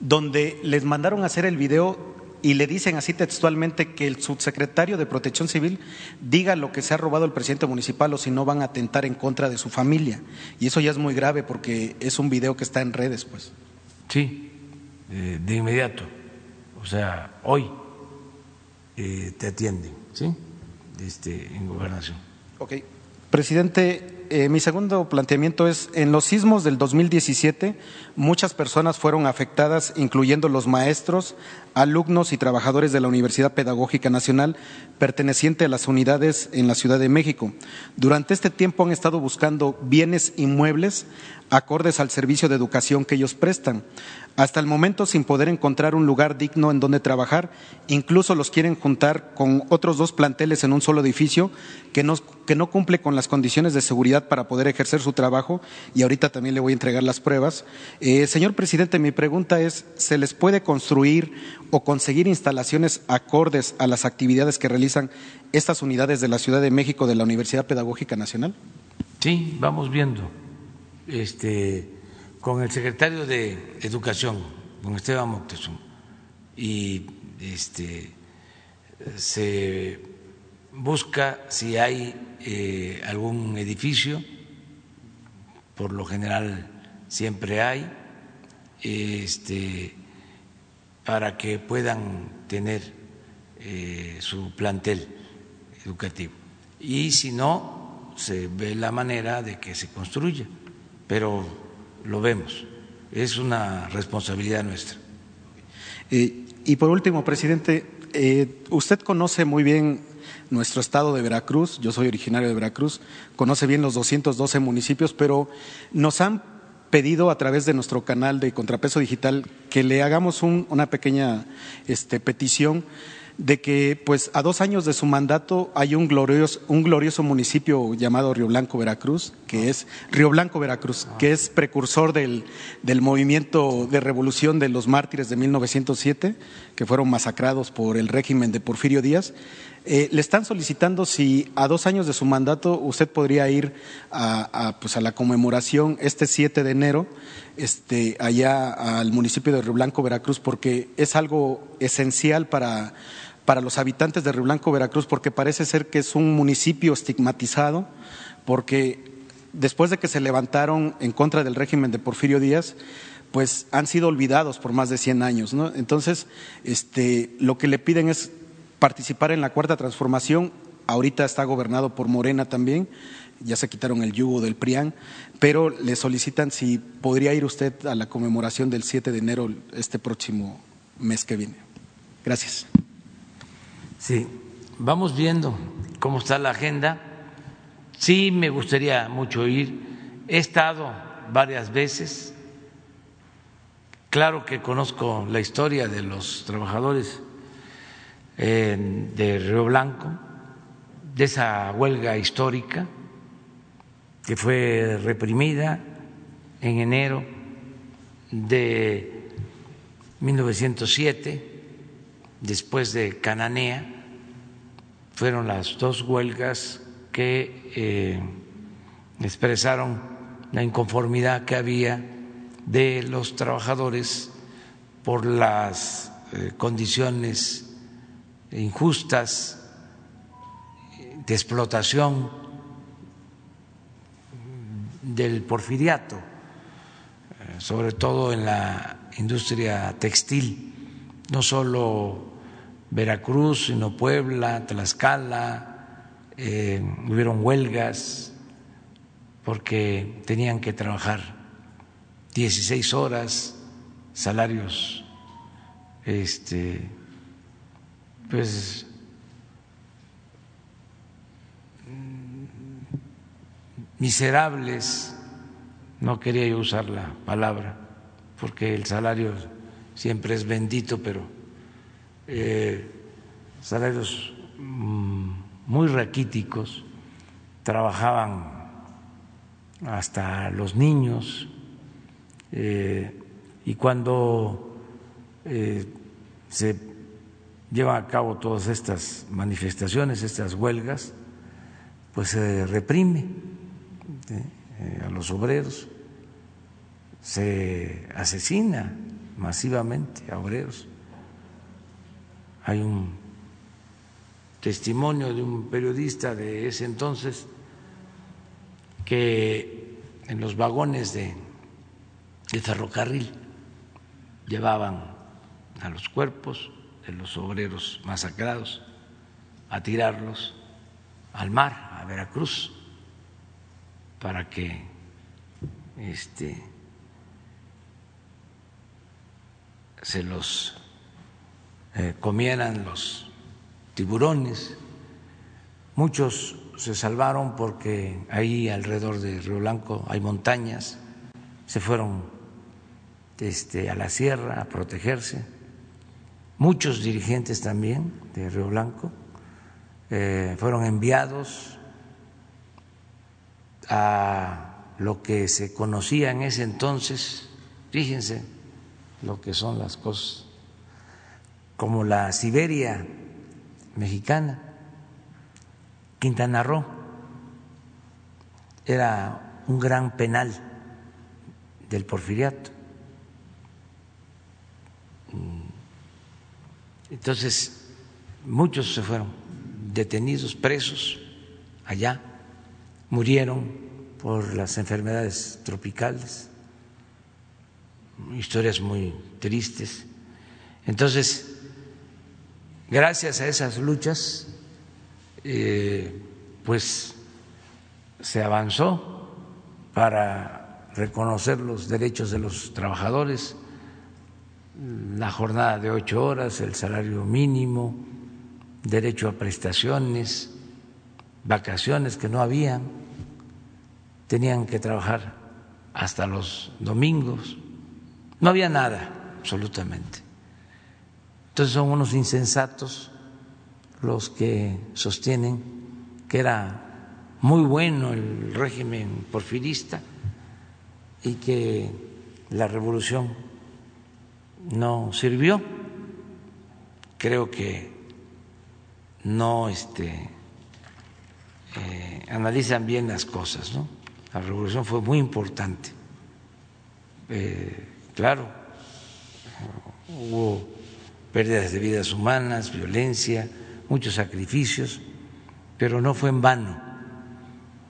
Speaker 7: donde les mandaron a hacer el video y le dicen así textualmente que el subsecretario de Protección Civil diga lo que se ha robado el presidente municipal o si no van a atentar en contra de su familia. Y eso ya es muy grave porque es un video que está en redes, pues.
Speaker 1: Sí, eh, de inmediato. O sea, hoy eh, te atienden, ¿sí? Este, en gobernación.
Speaker 7: Ok. Presidente, eh, mi segundo planteamiento es, en los sismos del 2017, muchas personas fueron afectadas, incluyendo los maestros, alumnos y trabajadores de la Universidad Pedagógica Nacional, perteneciente a las unidades en la Ciudad de México. Durante este tiempo han estado buscando bienes inmuebles acordes al servicio de educación que ellos prestan. Hasta el momento, sin poder encontrar un lugar digno en donde trabajar, incluso los quieren juntar con otros dos planteles en un solo edificio que no, que no cumple con las condiciones de seguridad para poder ejercer su trabajo. Y ahorita también le voy a entregar las pruebas. Eh, señor presidente, mi pregunta es: ¿se les puede construir o conseguir instalaciones acordes a las actividades que realizan estas unidades de la Ciudad de México de la Universidad Pedagógica Nacional?
Speaker 1: Sí, vamos viendo. Este con el secretario de Educación, con Esteban Moctezuma, y este, se busca si hay eh, algún edificio, por lo general siempre hay, este, para que puedan tener eh, su plantel educativo. Y si no, se ve la manera de que se construya, pero lo vemos. Es una responsabilidad nuestra.
Speaker 7: Y por último, presidente, eh, usted conoce muy bien nuestro estado de Veracruz, yo soy originario de Veracruz, conoce bien los 212 municipios, pero nos han pedido a través de nuestro canal de Contrapeso Digital que le hagamos una pequeña este, petición de que pues a dos años de su mandato hay un glorioso, un glorioso municipio llamado Río Blanco, Veracruz, que es Río Blanco, Veracruz, que es precursor del, del movimiento de revolución de los mártires de 1907, que fueron masacrados por el régimen de Porfirio Díaz. Eh, le están solicitando si a dos años de su mandato usted podría ir a, a, pues a la conmemoración este 7 de enero este, allá al municipio de Río Blanco, Veracruz, porque es algo esencial para para los habitantes de Río Blanco, Veracruz, porque parece ser que es un municipio estigmatizado, porque después de que se levantaron en contra del régimen de Porfirio Díaz, pues han sido olvidados por más de 100 años. ¿no? Entonces, este, lo que le piden es participar en la cuarta transformación. Ahorita está gobernado por Morena también, ya se quitaron el yugo del PRIAN, pero le solicitan si podría ir usted a la conmemoración del 7 de enero este próximo mes que viene. Gracias.
Speaker 1: Sí, vamos viendo cómo está la agenda. Sí, me gustaría mucho ir. He estado varias veces. Claro que conozco la historia de los trabajadores eh, de Río Blanco, de esa huelga histórica que fue reprimida en enero de 1907, después de Cananea fueron las dos huelgas que eh, expresaron la inconformidad que había de los trabajadores por las eh, condiciones injustas de explotación del porfiriato, eh, sobre todo en la industria textil no solo Veracruz, sino Puebla, Tlaxcala, eh, hubieron huelgas porque tenían que trabajar 16 horas, salarios este pues miserables, no quería yo usar la palabra, porque el salario siempre es bendito, pero eh, salarios mm, muy raquíticos, trabajaban hasta los niños, eh, y cuando eh, se llevan a cabo todas estas manifestaciones, estas huelgas, pues se reprime a los obreros, se asesina masivamente a obreros. Hay un testimonio de un periodista de ese entonces que en los vagones de, ferrocarril llevaban a los cuerpos de los obreros masacrados a tirarlos al mar, a Veracruz para que este, se los eh, comieran los tiburones. Muchos se salvaron porque ahí alrededor de Río Blanco hay montañas, se fueron este, a la sierra a protegerse. Muchos dirigentes también de Río Blanco eh, fueron enviados a lo que se conocía en ese entonces, fíjense lo que son las cosas, como la Siberia mexicana, Quintana Roo, era un gran penal del porfiriato. Entonces, muchos se fueron detenidos, presos allá murieron por las enfermedades tropicales, historias muy tristes. Entonces, gracias a esas luchas, eh, pues se avanzó para reconocer los derechos de los trabajadores, la jornada de ocho horas, el salario mínimo, derecho a prestaciones, vacaciones que no habían, tenían que trabajar hasta los domingos, no había nada, absolutamente. Entonces son unos insensatos los que sostienen que era muy bueno el régimen porfirista y que la revolución no sirvió. Creo que no este, eh, analizan bien las cosas. ¿no? La revolución fue muy importante. Eh, claro, hubo pérdidas de vidas humanas, violencia, muchos sacrificios, pero no fue en vano.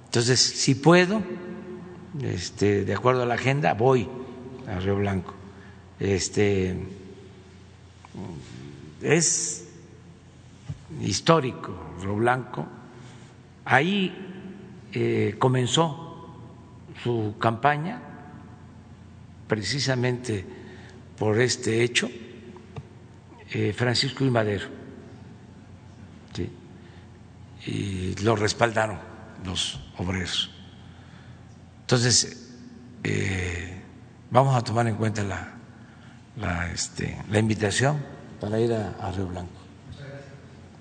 Speaker 1: Entonces, si puedo, este, de acuerdo a la agenda, voy a Río Blanco. Este, es histórico Río Blanco Ahí eh, comenzó su campaña precisamente por este hecho eh, Francisco y Madero. Y lo respaldaron los obreros. Entonces, eh, vamos a tomar en cuenta la, la, este, la invitación para ir a, a Río Blanco.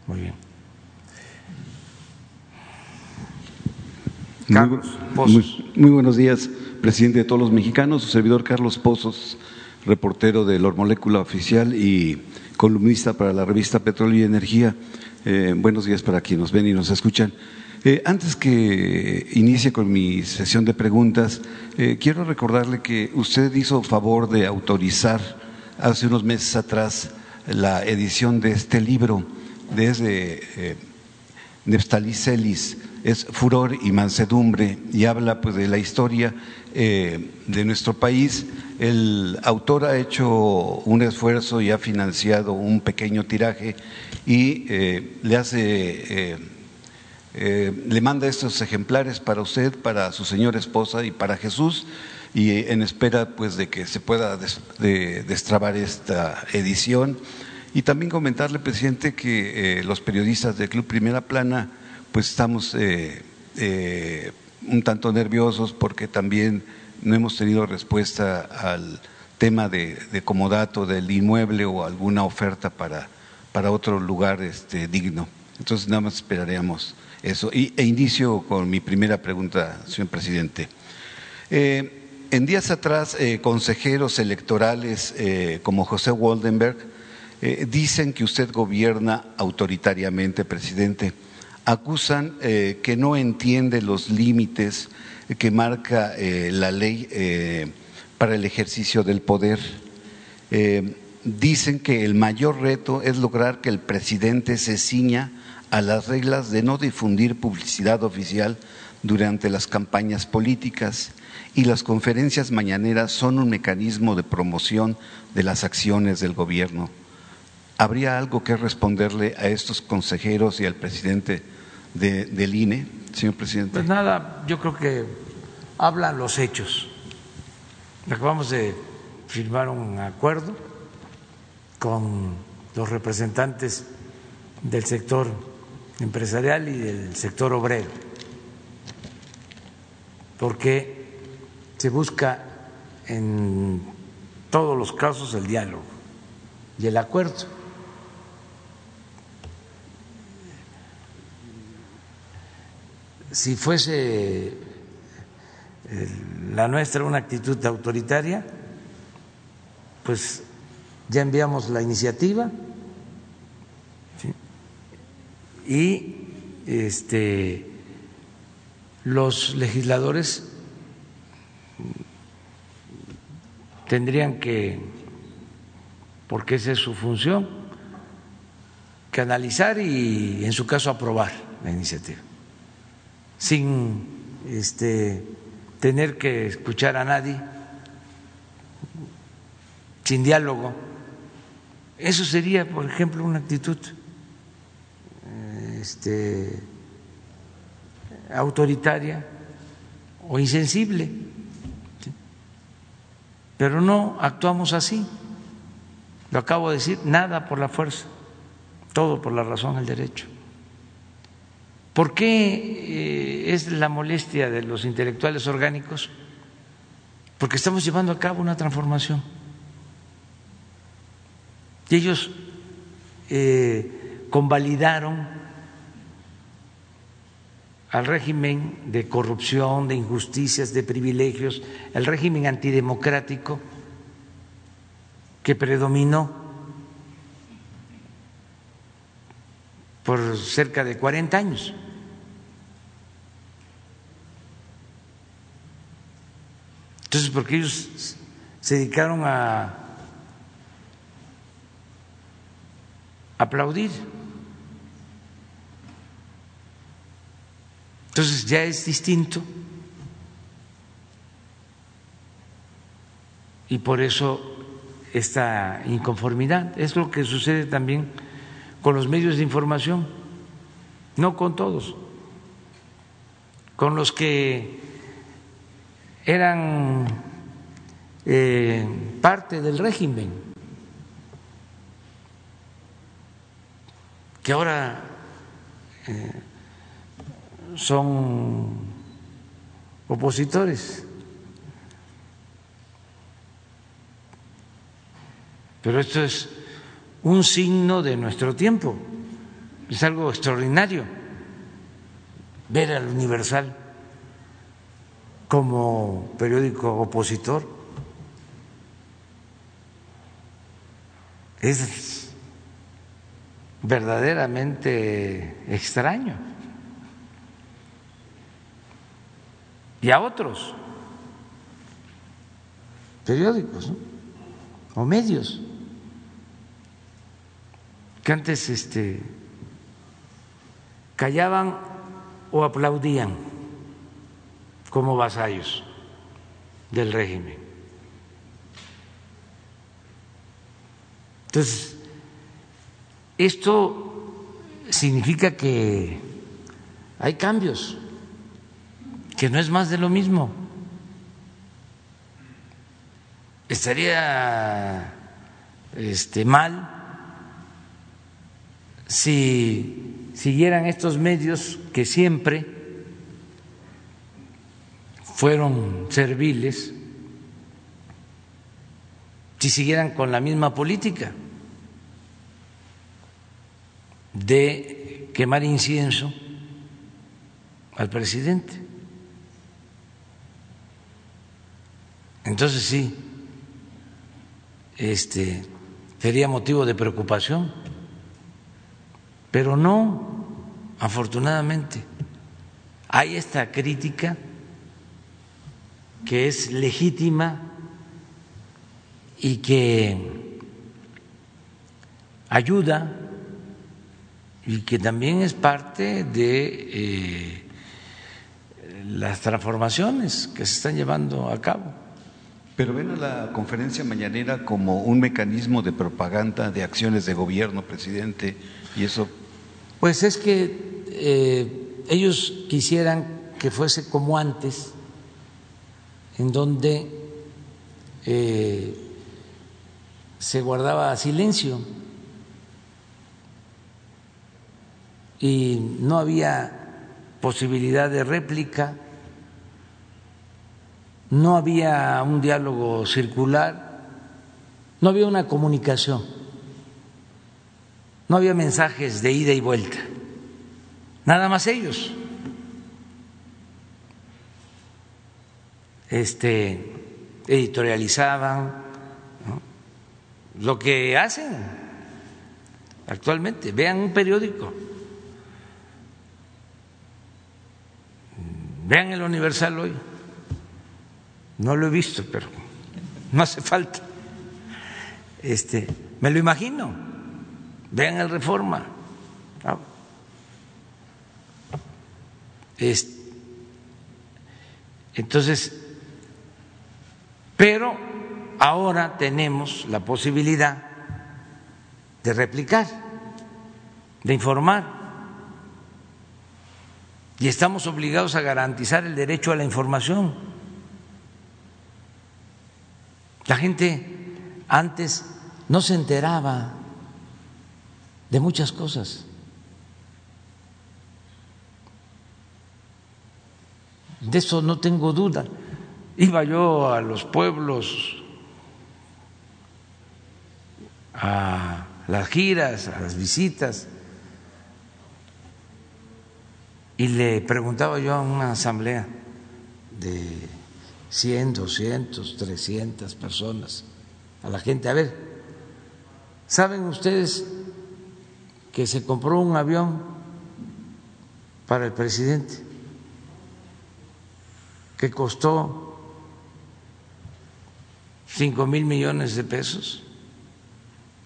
Speaker 1: Muy bien.
Speaker 8: Muy, buenos días, presidente de todos los mexicanos, su servidor Carlos Pozos, reportero de la Molécula Oficial y columnista para la revista Petróleo y Energía. Eh, buenos días para quienes nos ven y nos escuchan. Eh, antes que inicie con mi sesión de preguntas, eh, quiero recordarle que usted hizo favor de autorizar hace unos meses atrás la edición de este libro desde Neftalí Celis, es Furor y Mansedumbre y habla pues de la historia eh, de nuestro país. El autor ha hecho un esfuerzo y ha financiado un pequeño tiraje y eh, le hace, eh, le manda estos ejemplares para usted, para su señora esposa y para Jesús y en espera pues de que se pueda destrabar esta edición. Y también comentarle, presidente, que los periodistas del Club Primera Plana pues estamos eh, eh, un tanto nerviosos porque también no hemos tenido respuesta al tema de, comodato del inmueble o alguna oferta para, para otro lugar este, digno. Entonces nada más esperaríamos eso. Y, e inicio con mi primera pregunta, señor presidente. Eh, en días atrás, consejeros electorales como José Waldenberg dicen que usted gobierna autoritariamente, presidente acusan eh, que no entiende los límites que marca eh, la ley eh, para el ejercicio del poder. dicen que el mayor reto es lograr que el presidente se ciña a las reglas de no difundir publicidad oficial durante las campañas políticas y las conferencias mañaneras son un mecanismo de promoción de las acciones del gobierno. ¿Habría algo que responderle a estos consejeros y al presidente del INE, señor presidente?
Speaker 1: Pues nada, yo creo que hablan los hechos. Acabamos de firmar un acuerdo con los representantes del sector empresarial y del sector obrero, porque se busca en todos los casos el diálogo y el acuerdo si fuese eh, la nuestra una actitud autoritaria, pues ya enviamos la iniciativa y este, los legisladores tendrían que, porque esa es su función, que analizar y en su caso aprobar la iniciativa sin este, tener que escuchar a nadie, sin diálogo. Eso sería, por ejemplo, una actitud este, autoritaria o insensible. Pero no actuamos así. Lo acabo de decir, nada por la fuerza, todo por la razón, el derecho. ¿Por qué eh, es la molestia de los intelectuales orgánicos? Porque estamos llevando a cabo una transformación. Y ellos eh, convalidaron al régimen de corrupción, de injusticias, de privilegios, el régimen antidemocrático que predominó por cerca de 40 años. Entonces, porque ellos se dedicaron a aplaudir. Entonces ya es distinto. Y por eso esta inconformidad es lo que sucede también con los medios de información, no con todos, con los que eran eh, parte del régimen, que ahora eh, son opositores. Pero esto es un signo de nuestro tiempo, es algo extraordinario ver al Universal como periódico opositor. Es verdaderamente extraño. Y a otros periódicos o medios que antes este, callaban o aplaudían como vasallos del régimen. Entonces, esto significa que hay cambios, que no es más de lo mismo. Estaría este, mal si siguieran estos medios que siempre fueron serviles, si siguieran con la misma política de quemar incienso al presidente. Entonces sí, este sería motivo de preocupación, pero no, afortunadamente, hay esta crítica que es legítima y que ayuda y que también es parte de eh, las transformaciones que se están llevando a cabo.
Speaker 8: Pero ven a la conferencia mañanera como un mecanismo de propaganda de acciones de gobierno, presidente, y eso.
Speaker 1: Pues es que eh, ellos quisieran que fuese como antes, en donde eh, se guardaba silencio. Y no había posibilidad de réplica, no había un diálogo circular, no había una comunicación, no había mensajes de ida y vuelta, nada más ellos. Este, editorializaban lo que hacen actualmente. Vean un periódico Vean el Universal hoy. No lo he visto, pero no hace falta. Este, me lo imagino. Vean el Reforma. entonces, pero ahora tenemos la posibilidad de replicar, de informar y estamos obligados a garantizar el derecho a la información. La gente antes no se enteraba de muchas cosas. De eso no tengo duda. Iba yo a los pueblos, a las giras, a las visitas, y le preguntaba yo a una asamblea de 100, 200, 300 personas, a la gente, a ver, ¿saben ustedes que se compró un avión para el presidente que costó 5 mil millones de pesos?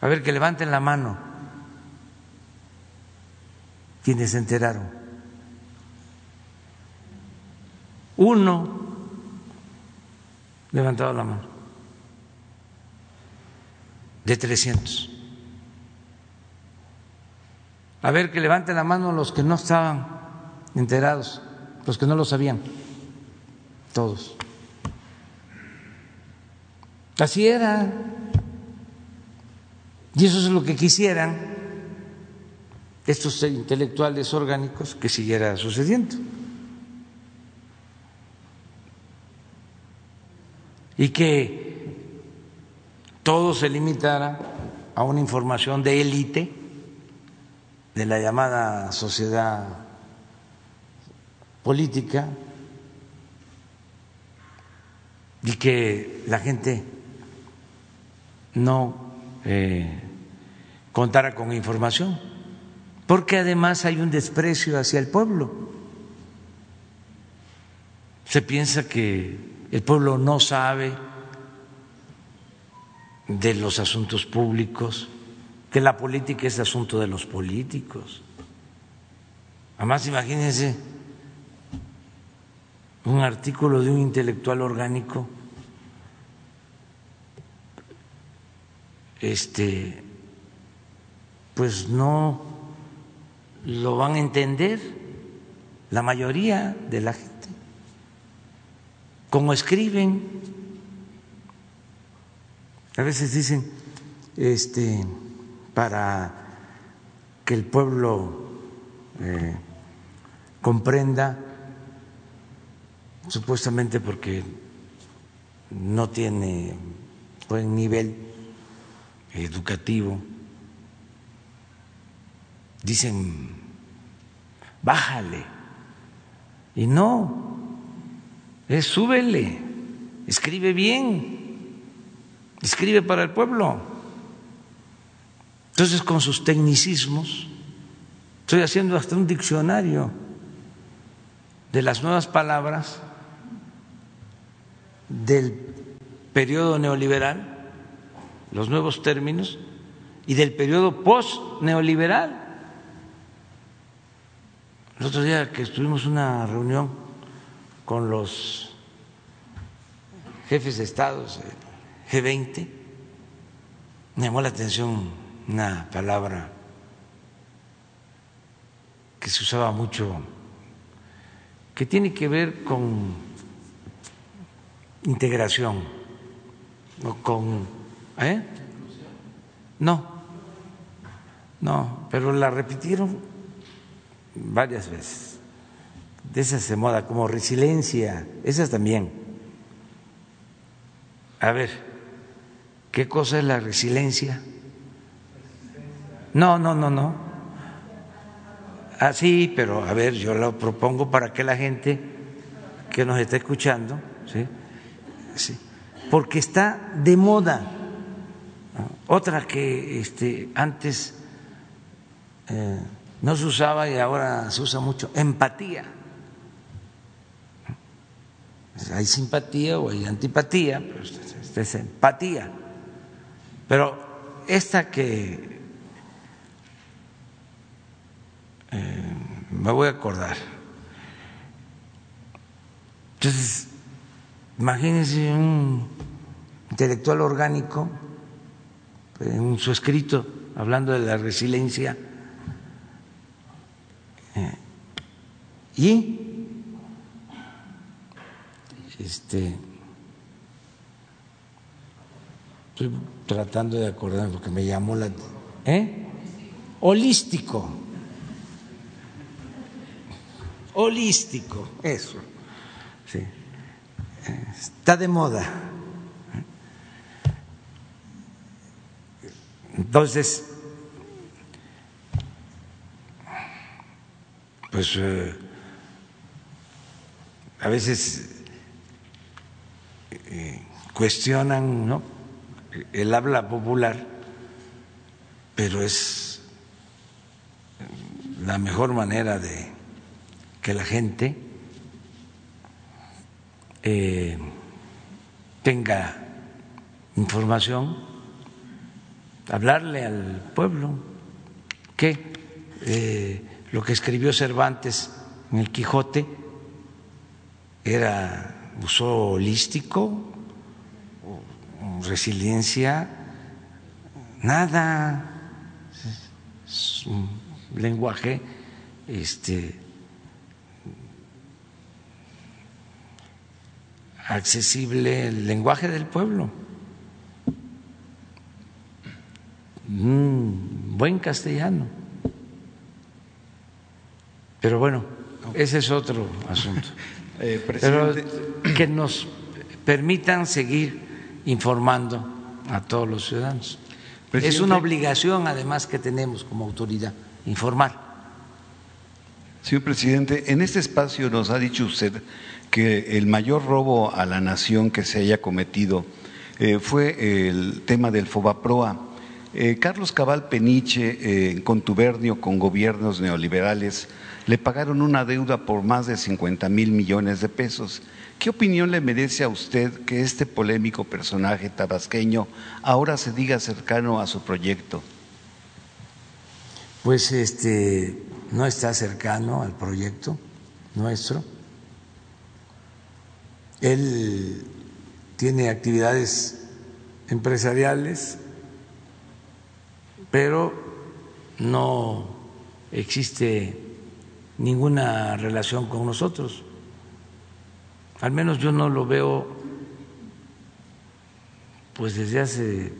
Speaker 1: A ver, que levanten la mano quienes se enteraron. Uno levantado la mano. De 300. A ver, que levanten la mano los que no estaban enterados, los que no lo sabían. Todos. Así era. Y eso es lo que quisieran estos intelectuales orgánicos que siguiera sucediendo. y que todo se limitara a una información de élite de la llamada sociedad política y que la gente no eh, contara con información, porque además hay un desprecio hacia el pueblo. Se piensa que el pueblo no sabe de los asuntos públicos, que la política es asunto de los políticos. Además, imagínense un artículo de un intelectual orgánico, este, pues no lo van a entender la mayoría de la gente. Como escriben, a veces dicen, este, para que el pueblo eh, comprenda, supuestamente porque no tiene buen nivel educativo, dicen, bájale. Y no, es súbele, escribe bien, escribe para el pueblo. Entonces, con sus tecnicismos, estoy haciendo hasta un diccionario de las nuevas palabras del periodo neoliberal, los nuevos términos, y del periodo post-neoliberal. El otro día que estuvimos una reunión con los jefes de estados, el G20, me llamó la atención una palabra que se usaba mucho, que tiene que ver con integración con... ¿eh? No, no, pero la repitieron varias veces. De esas de moda, como resiliencia, esas también. A ver, ¿qué cosa es la resiliencia? No, no, no, no. Ah, sí, pero a ver, yo lo propongo para que la gente que nos está escuchando, ¿sí? Sí, porque está de moda. Otra que este, antes eh, no se usaba y ahora se usa mucho, empatía. Hay simpatía o hay antipatía, pero esta es empatía. Pero esta que Eh, me voy a acordar. Entonces, imagínense un intelectual orgánico en su escrito hablando de la resiliencia eh, y este estoy tratando de acordarme porque me llamó la ¿eh? holístico holístico, eso. Sí. Está de moda. Entonces, pues eh, a veces eh, cuestionan ¿no? el habla popular, pero es la mejor manera de que la gente eh, tenga información, hablarle al pueblo. Que eh, lo que escribió Cervantes en el Quijote era uso holístico, resiliencia, nada, es un lenguaje este accesible el lenguaje del pueblo. Buen castellano. Pero bueno, ese es otro asunto. Eh, Pero que nos permitan seguir informando a todos los ciudadanos. Es una obligación, además, que tenemos como autoridad, informar.
Speaker 8: Señor presidente, en este espacio nos ha dicho usted que el mayor robo a la nación que se haya cometido eh, fue el tema del Fobaproa. Eh, Carlos Cabal Peniche, eh, en contubernio con gobiernos neoliberales, le pagaron una deuda por más de 50 mil millones de pesos. ¿Qué opinión le merece a usted que este polémico personaje tabasqueño ahora se diga cercano a su proyecto?
Speaker 1: Pues este no está cercano al proyecto nuestro Él tiene actividades empresariales, pero no existe ninguna relación con nosotros. Al menos yo no lo veo pues desde hace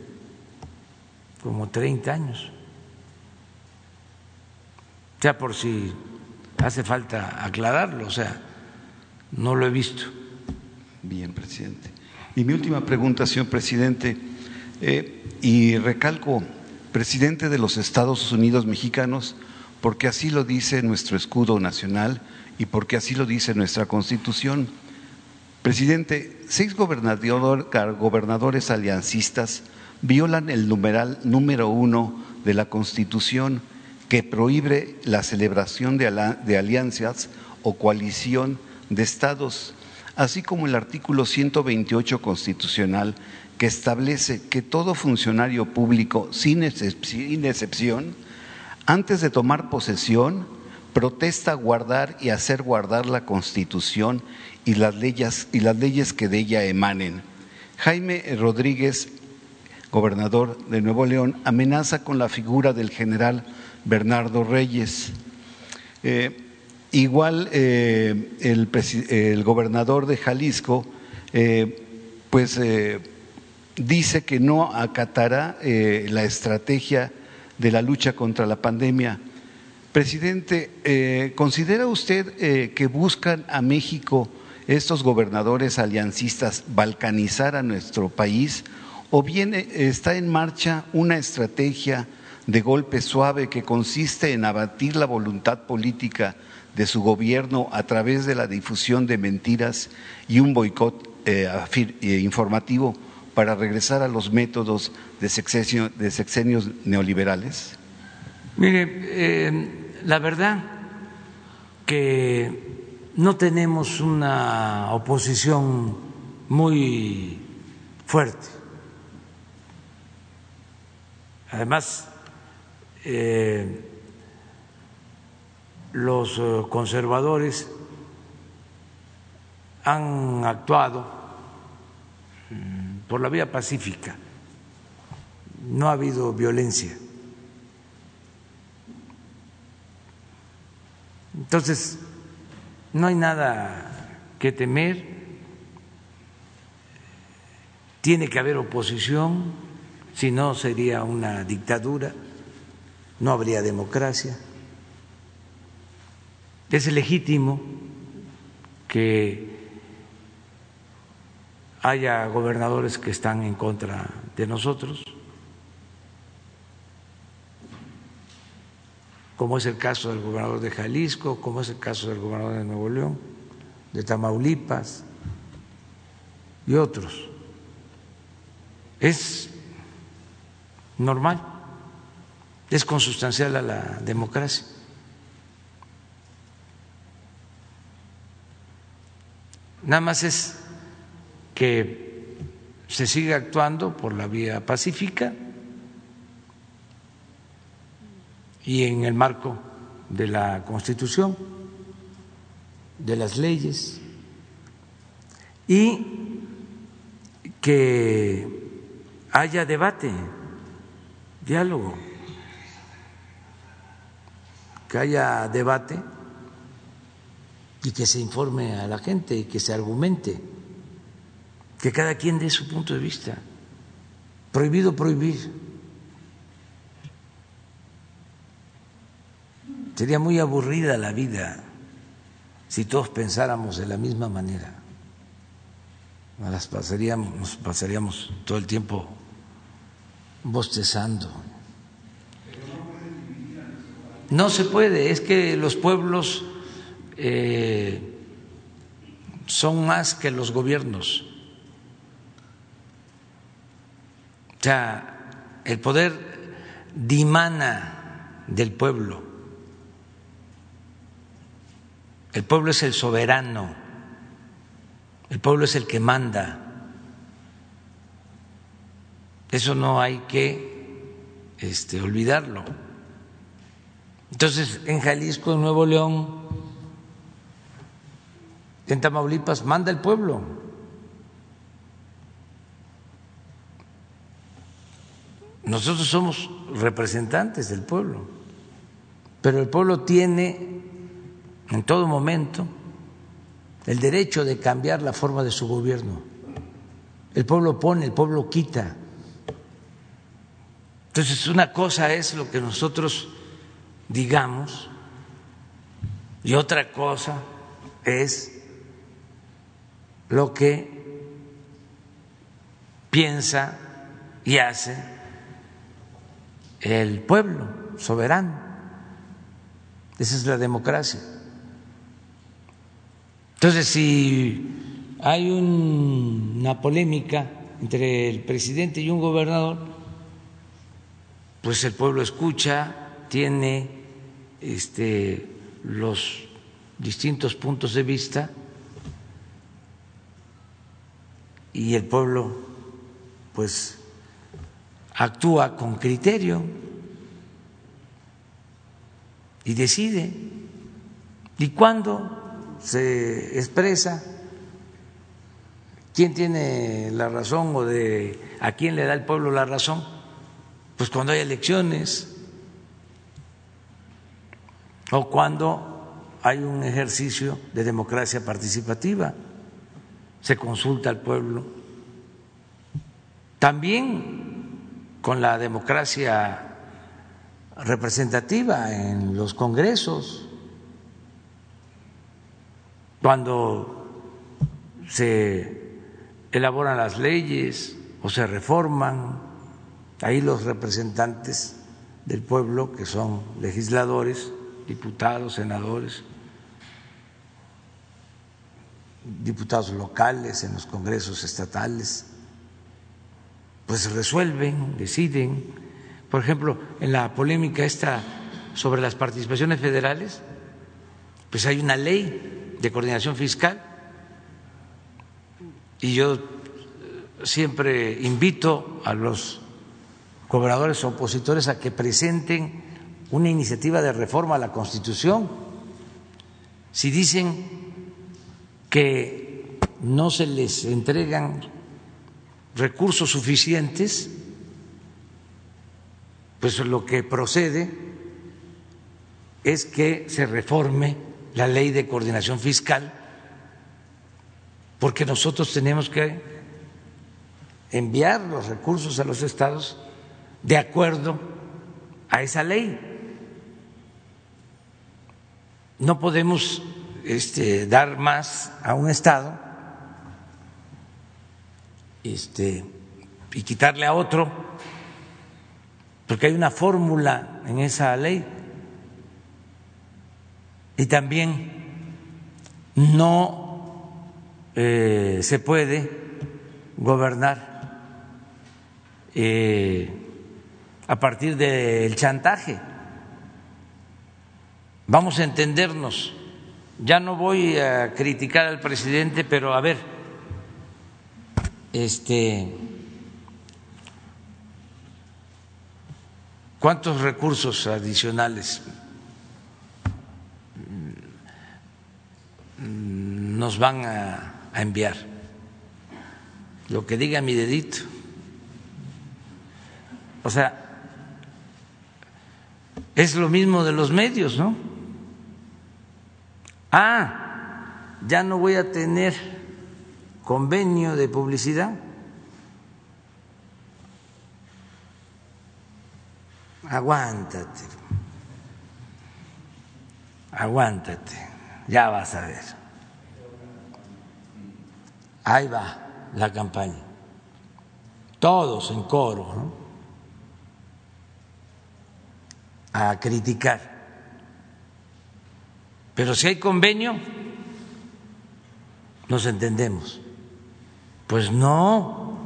Speaker 1: como 30 años. Ya por si hace falta aclararlo, o sea, no lo he visto.
Speaker 8: Bien, presidente. Y mi última pregunta, señor presidente, eh, y recalco, presidente de los Estados Unidos mexicanos, porque así lo dice nuestro escudo nacional y porque así lo dice nuestra constitución. Presidente, seis gobernadores aliancistas violan el numeral número uno de la Constitución que prohíbe la celebración de alianzas o coalición de estados así como el artículo 128 constitucional que establece que todo funcionario público, sin excepción, antes de tomar posesión, protesta guardar y hacer guardar la Constitución y las leyes, y las leyes que de ella emanen. Jaime Rodríguez, gobernador de Nuevo León, amenaza con la figura del general Bernardo Reyes. Eh, Igual eh, el, gobernador de Jalisco, eh, pues eh, dice que no acatará la estrategia de la lucha contra la pandemia. Presidente, ¿considera usted que buscan a México estos gobernadores aliancistas balcanizar a nuestro país o bien está en marcha una estrategia de golpe suave que consiste en abatir la voluntad política de su gobierno a través de la difusión de mentiras y un boicot eh, eh, informativo para regresar a los métodos de, sexenios neoliberales?
Speaker 1: Mire, eh, la verdad que no tenemos una oposición muy fuerte. Además, los eh, conservadores han actuado por la vía pacífica, no ha habido violencia. Entonces, no hay nada que temer, tiene que haber oposición, si no sería una dictadura, no habría democracia. Es legítimo que haya gobernadores que están en contra de nosotros, como es el caso del gobernador de Jalisco, como es el caso del gobernador de Nuevo León, de Tamaulipas y otros. Es normal, es consustancial a la democracia. Nada más es que se siga actuando por la vía pacífica y en el marco de la Constitución, de las leyes, y que haya debate, diálogo, que haya debate y que se informe a la gente y que se argumente, que cada quien dé su punto de vista. Prohibido prohibir. Sería muy aburrida la vida si todos pensáramos de la misma manera. Nos pasaríamos, nos pasaríamos todo el tiempo bostezando. No se puede, es que los pueblos eh, son más que los gobiernos. O sea, el poder dimana del pueblo. El pueblo es el soberano. El pueblo es el que manda. Eso no hay que este, olvidarlo. Entonces, en Jalisco, en Nuevo León, en Tamaulipas manda el pueblo. Nosotros somos representantes del pueblo, pero el pueblo tiene en todo momento el derecho de cambiar la forma de su gobierno. El pueblo pone, el pueblo quita. Entonces, una cosa es lo que nosotros digamos y otra cosa es lo que piensa y hace el pueblo soberano. Esa es la democracia. Entonces, si hay una polémica entre el presidente y un gobernador, pues el pueblo escucha, tiene este, los distintos puntos de vista y el pueblo pues actúa con criterio y decide. ¿Y cuando se expresa quién tiene la razón o de a quién le da el pueblo la razón? Pues cuando hay elecciones o cuando hay un ejercicio de democracia participativa, se consulta al pueblo. También con la democracia representativa en los congresos, cuando se elaboran las leyes o se reforman, ahí los representantes del pueblo, que son legisladores, diputados, senadores, diputados locales en los congresos estatales, pues resuelven, deciden. Por ejemplo, en la polémica esta sobre las participaciones federales, pues hay una ley de coordinación fiscal y yo siempre invito a los gobernadores opositores a que presenten una iniciativa de reforma a la Constitución. Si dicen que no se les entregan recursos suficientes, pues lo que procede es que se reforme la ley de coordinación fiscal, porque nosotros tenemos que enviar los recursos a los estados de acuerdo a esa ley. No podemos este, dar más a un Estado este, y quitarle a otro, porque hay una fórmula en esa ley. Y también no eh, se puede gobernar eh, a partir del chantaje. Vamos a entendernos. Ya no voy a criticar al presidente, pero a ver, este, ¿cuántos recursos adicionales nos van a, enviar? Lo que diga mi dedito. O sea, es lo mismo de los medios, ¿no? Ah, ya no voy a tener convenio de publicidad. Aguántate, aguántate, ya vas a ver. Ahí va la campaña, todos en coro, ¿no? a criticar pero si hay convenio, nos entendemos. Pues no,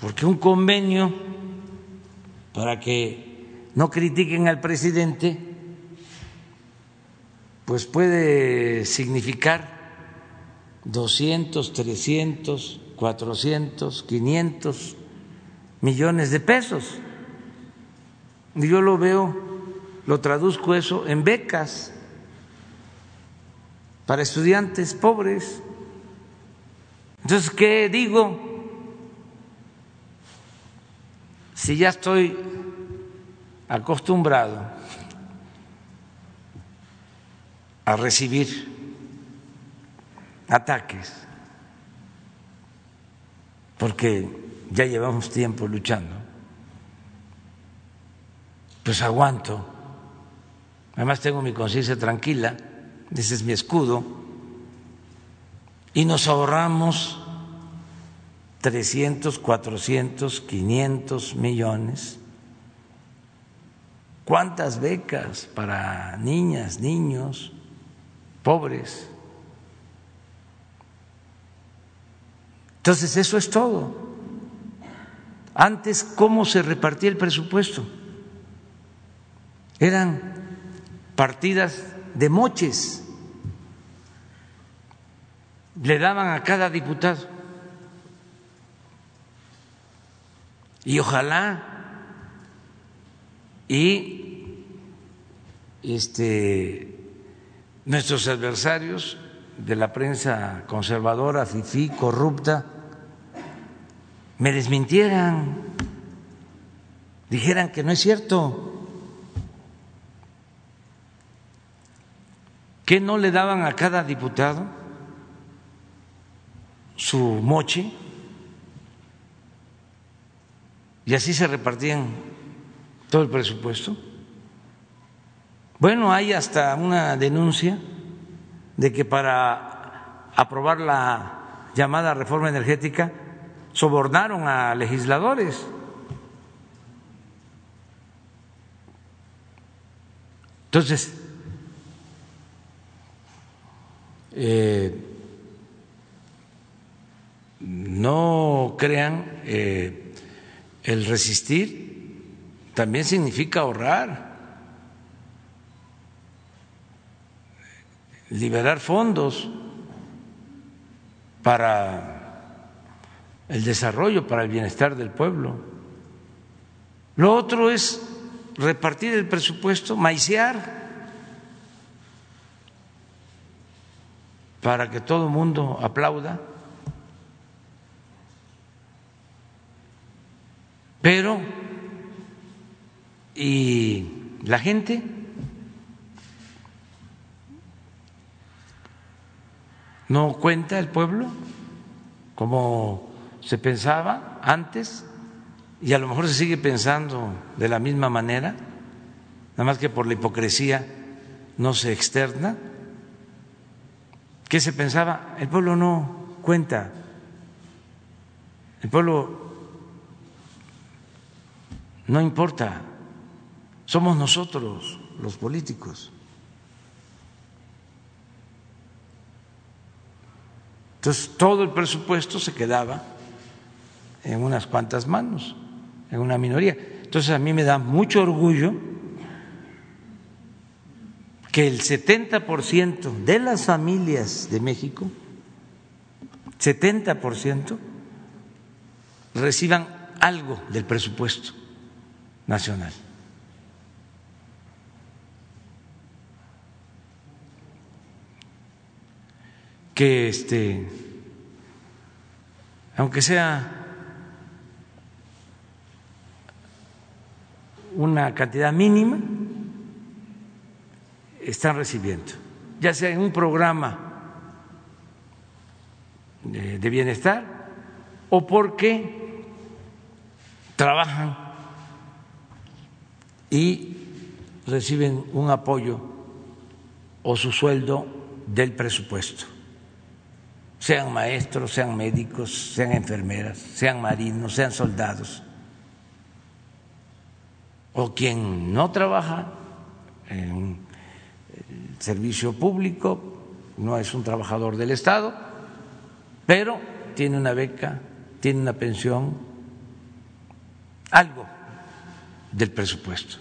Speaker 1: porque un convenio, para que no critiquen al presidente, pues puede significar 200, 300, 400, 500 millones de pesos. Y yo lo veo, lo traduzco eso en becas para estudiantes pobres. Entonces, ¿qué digo? si ya estoy acostumbrado a recibir ataques, porque ya llevamos tiempo luchando, pues aguanto. Además tengo mi conciencia tranquila, ese es mi escudo, y nos ahorramos 300, 400, 500 millones. ¿Cuántas becas para niñas, niños, pobres? Entonces, eso es todo. Antes, ¿cómo se repartía el presupuesto? Eran partidas de moches. Le daban a cada diputado Y ojalá. Y este nuestros adversarios de la prensa conservadora, fifí, corrupta, me desmintieran, dijeran que no es cierto, que no le daban a cada diputado su moche y así se repartían todo el presupuesto. Bueno, hay hasta una denuncia de que para aprobar la llamada reforma energética sobornaron a legisladores. Entonces, eh, no crean eh, el resistir también significa ahorrar, liberar fondos para el desarrollo, para el bienestar del pueblo. Lo otro es repartir el presupuesto, maicear, para que todo el mundo aplauda. Pero, ¿y la gente? ¿No cuenta el pueblo como se pensaba antes? Y a lo mejor se sigue pensando de la misma manera, nada más que por la hipocresía no se externa. ¿Qué se pensaba? El pueblo no cuenta. El pueblo no importa, somos nosotros los políticos. Entonces todo el presupuesto se quedaba en unas cuantas manos, en una minoría. Entonces a mí me da mucho orgullo que el 70% de las familias de México, 70% reciban algo del presupuesto nacional. Que este, aunque sea una cantidad mínima, están recibiendo, ya sea en un programa de, de bienestar o porque trabajan y reciben un apoyo o su sueldo del presupuesto, sean maestros, sean médicos, sean enfermeras, sean marinos, sean soldados, o quien no trabaja en el servicio público, no es un trabajador del Estado, pero tiene una beca, tiene una pensión, algo del presupuesto.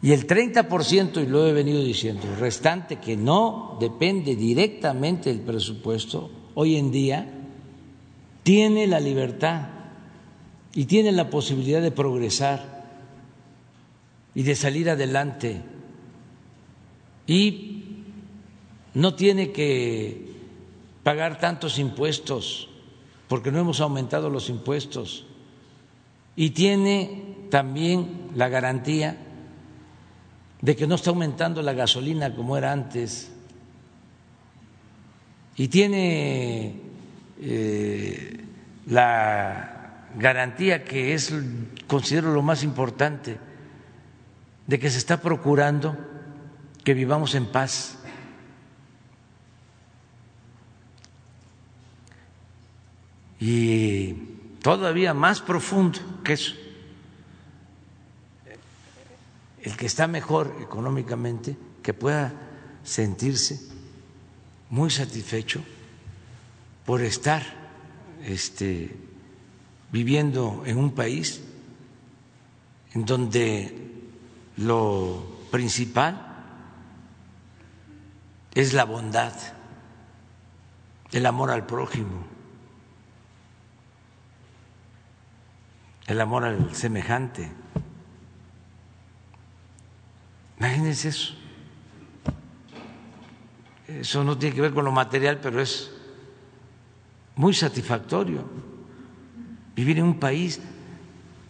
Speaker 1: Y el 30%, y lo he venido diciendo, restante que no depende directamente del presupuesto, hoy en día tiene la libertad y tiene la posibilidad de progresar y de salir adelante y no tiene que pagar tantos impuestos porque no hemos aumentado los impuestos y tiene también la garantía de que no está aumentando la gasolina como era antes y tiene eh, la garantía que es, considero lo más importante, de que se está procurando que vivamos en paz. Y todavía más profundo que eso, el que está mejor económicamente, que pueda sentirse muy satisfecho por estar este, viviendo en un país en donde lo principal es la bondad, el amor al prójimo, el amor al semejante. Imagínense eso. Eso no tiene que ver con lo material, pero es muy satisfactorio vivir en un país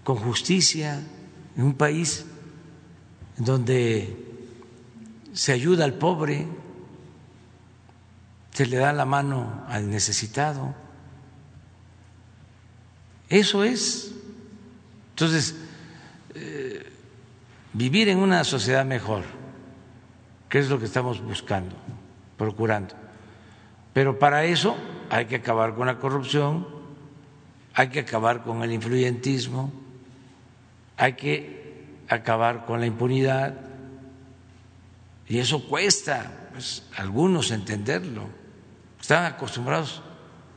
Speaker 1: con justicia, en un país donde se ayuda al pobre, se le da la mano al necesitado. Eso es. Entonces, eh, vivir en una sociedad mejor, que es lo que estamos buscando, procurando. Pero para eso hay que acabar con la corrupción, hay que acabar con el influyentismo, hay que acabar con la impunidad. Y eso cuesta, pues, algunos entenderlo. Están acostumbrados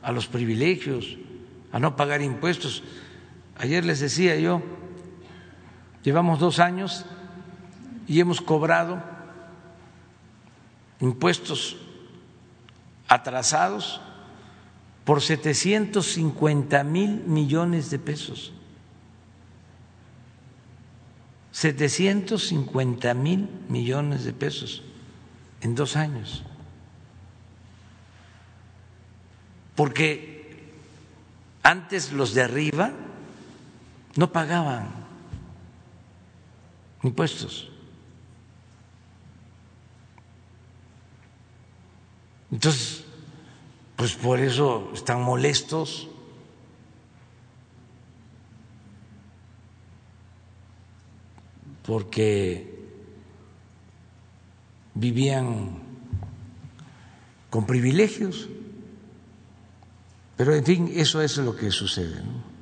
Speaker 1: a los privilegios, a no pagar impuestos. Ayer les decía yo, llevamos dos años y hemos cobrado impuestos atrasados por 750 mil millones de pesos. 750 mil millones de pesos en dos años. Porque antes los de arriba no pagaban impuestos. Entonces, pues por eso están molestos. Porque vivían con privilegios. Pero en fin, eso es lo que sucede. ¿no?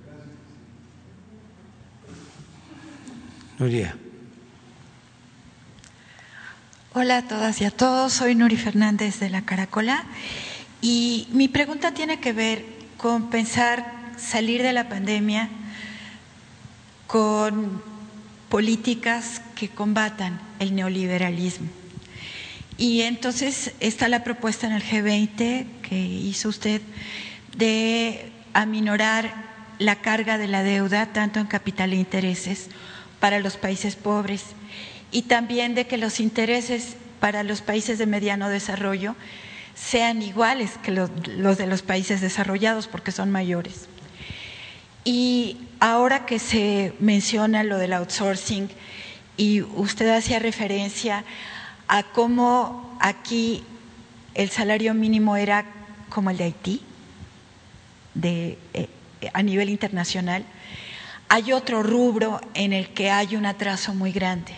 Speaker 9: Hola a todas y a todos, soy Nuri Fernández de la Caracola y mi pregunta tiene que ver con pensar salir de la pandemia con políticas que combatan el neoliberalismo. Y entonces está la propuesta en el G20 que hizo usted de aminorar la carga de la deuda, tanto en capital e intereses, para los países pobres y también de que los intereses para los países de mediano desarrollo sean iguales que los, de los países desarrollados porque son mayores. Y ahora que se menciona lo del outsourcing y usted hacía referencia a cómo aquí el salario mínimo era como el de Haití eh, a nivel internacional, hay otro rubro en el que hay un atraso muy grande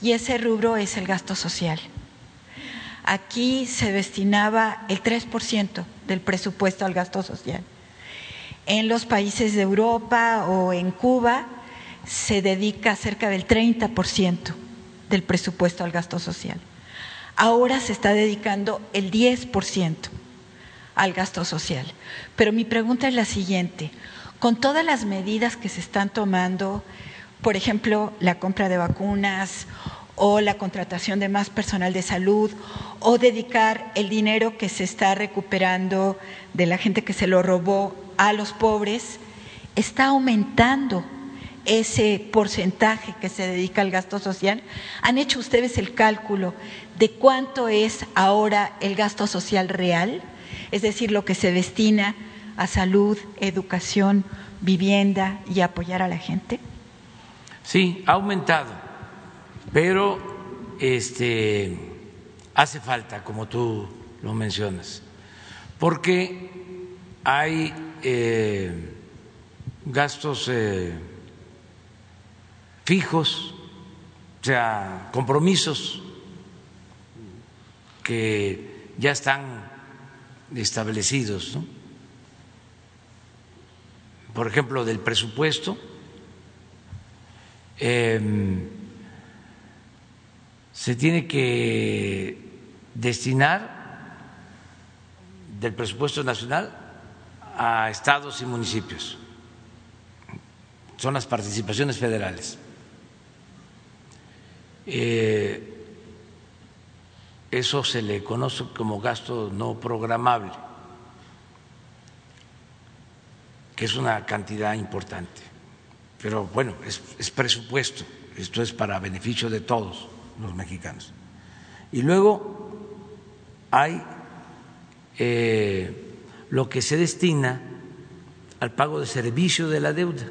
Speaker 9: y ese rubro es el gasto social. Aquí se destinaba el 3% del presupuesto al gasto social. En los países de Europa o en Cuba se dedica cerca del 30% del presupuesto al gasto social. Ahora se está dedicando el 10% al gasto social. Pero mi pregunta es la siguiente, con todas las medidas que se están tomando, por ejemplo, la compra de vacunas o la contratación de más personal de salud o dedicar el dinero que se está recuperando de la gente que se lo robó a los pobres, está aumentando ese porcentaje que se dedica al gasto social. ¿Han hecho ustedes el cálculo de cuánto es ahora el gasto social real? Es decir, lo que se destina a salud, educación, vivienda y apoyar a la gente?
Speaker 1: Sí, ha aumentado, pero este hace falta, como tú lo mencionas, porque hay eh, gastos eh, fijos, o sea, compromisos que ya están establecidos. ¿no? Por ejemplo, del presupuesto, eh, se tiene que destinar del presupuesto nacional a estados y municipios. Son las participaciones federales. Eh, eso se le conoce como gasto no programable, que es una cantidad importante. Pero bueno, es, es presupuesto, esto es para beneficio de todos los mexicanos. Y luego hay eh, lo que se destina al pago de servicio de la deuda,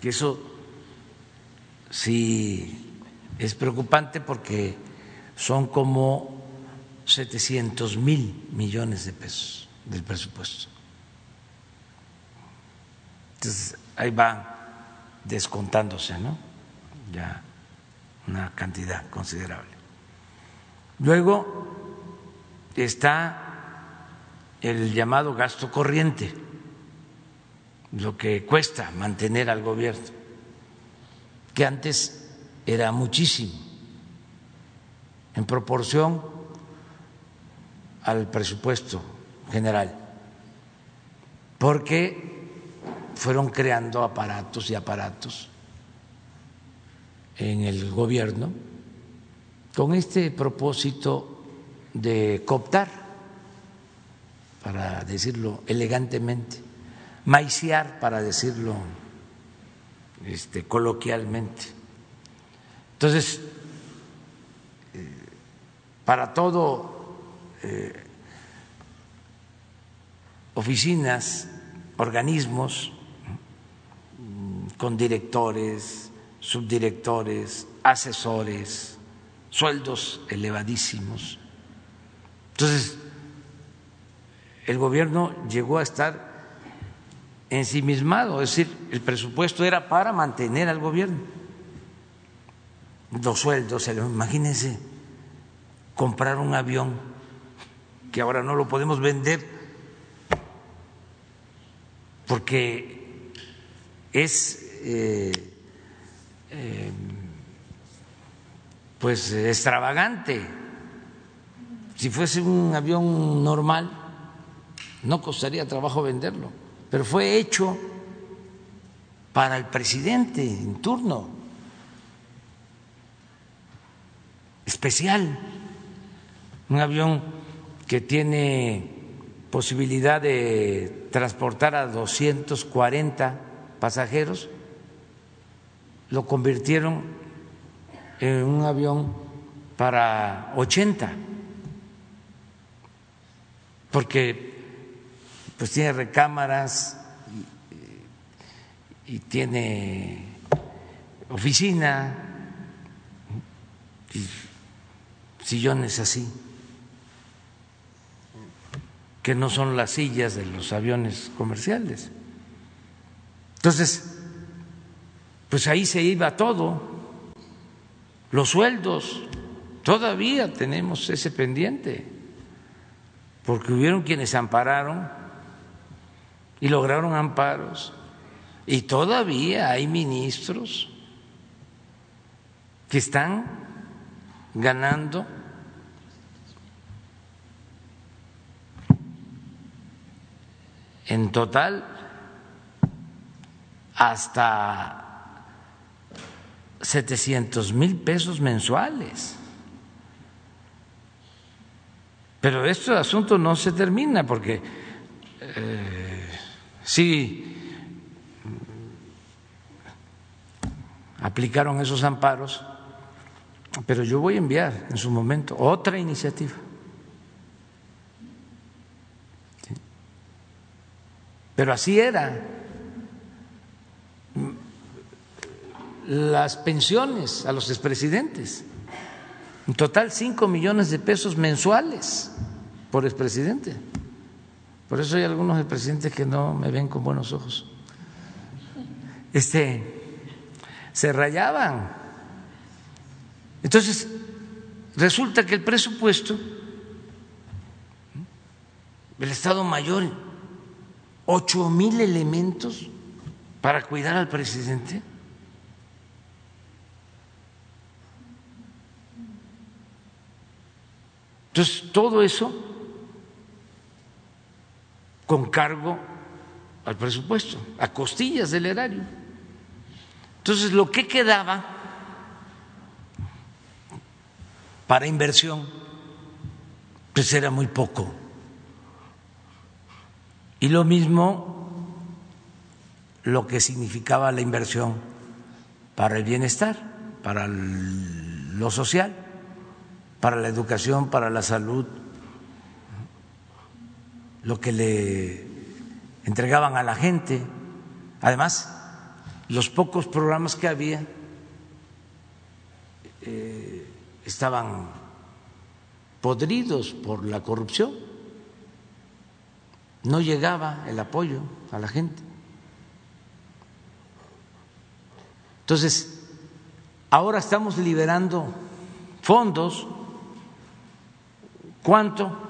Speaker 1: que eso sí es preocupante porque son como 700 mil millones de pesos del presupuesto. Entonces ahí va descontándose, ¿no? Ya una cantidad considerable. Luego está el llamado gasto corriente, lo que cuesta mantener al gobierno, que antes era muchísimo en proporción al presupuesto general, porque fueron creando aparatos y aparatos en el gobierno con este propósito de cooptar para decirlo elegantemente, maiciar, para decirlo este, coloquialmente. Entonces, eh, para todo, eh, oficinas, organismos con directores, subdirectores, asesores, sueldos elevadísimos. Entonces, el gobierno llegó a estar ensimismado, es decir, el presupuesto era para mantener al gobierno. Los sueldos, imagínense comprar un avión que ahora no lo podemos vender porque es eh, eh, pues extravagante. Si fuese un avión normal, no costaría trabajo venderlo, pero fue hecho para el presidente en turno, especial, un avión que tiene posibilidad de transportar a 240 pasajeros, lo convirtieron en un avión para 80, porque pues tiene recámaras y, tiene oficina y sillones así, que no son las sillas de los aviones comerciales. Entonces, pues ahí se iba todo, los sueldos, todavía tenemos ese pendiente, porque hubieron quienes ampararon y lograron amparos. Y todavía hay ministros que están ganando en total hasta 700 mil pesos mensuales. Pero este asunto no se termina porque eh, sí aplicaron esos amparos, pero yo voy a enviar en su momento otra iniciativa pero así era. Las pensiones a los expresidentes, en total cinco millones de pesos mensuales por expresidente. Por eso hay algunos expresidentes que no me ven con buenos ojos. Este, se rayaban. Entonces, resulta que el presupuesto, el Estado Mayor, ocho mil elementos para cuidar al presidente. Entonces, todo eso con cargo al presupuesto, a costillas del erario. Entonces, lo que quedaba para inversión, pues era muy poco. Y lo mismo lo que significaba la inversión para el bienestar, para lo social, para la educación, para la salud, lo que le entregaban a la gente. Además, los pocos programas que había eh, estaban podridos por la corrupción, no llegaba el apoyo a la gente. Entonces, ahora estamos liberando fondos. ¿Cuánto?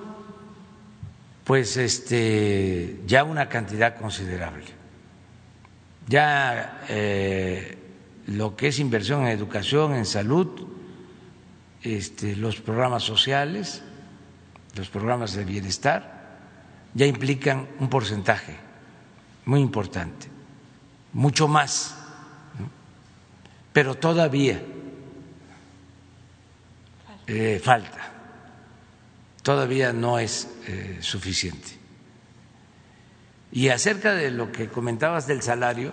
Speaker 1: Pues este ya una cantidad considerable. Ya eh, lo que es inversión en educación, en salud, este, los programas sociales, los programas de bienestar, ya implican un porcentaje muy importante, mucho más, pero todavía eh, falta, todavía no es eh, suficiente. Y acerca de lo que comentabas del salario,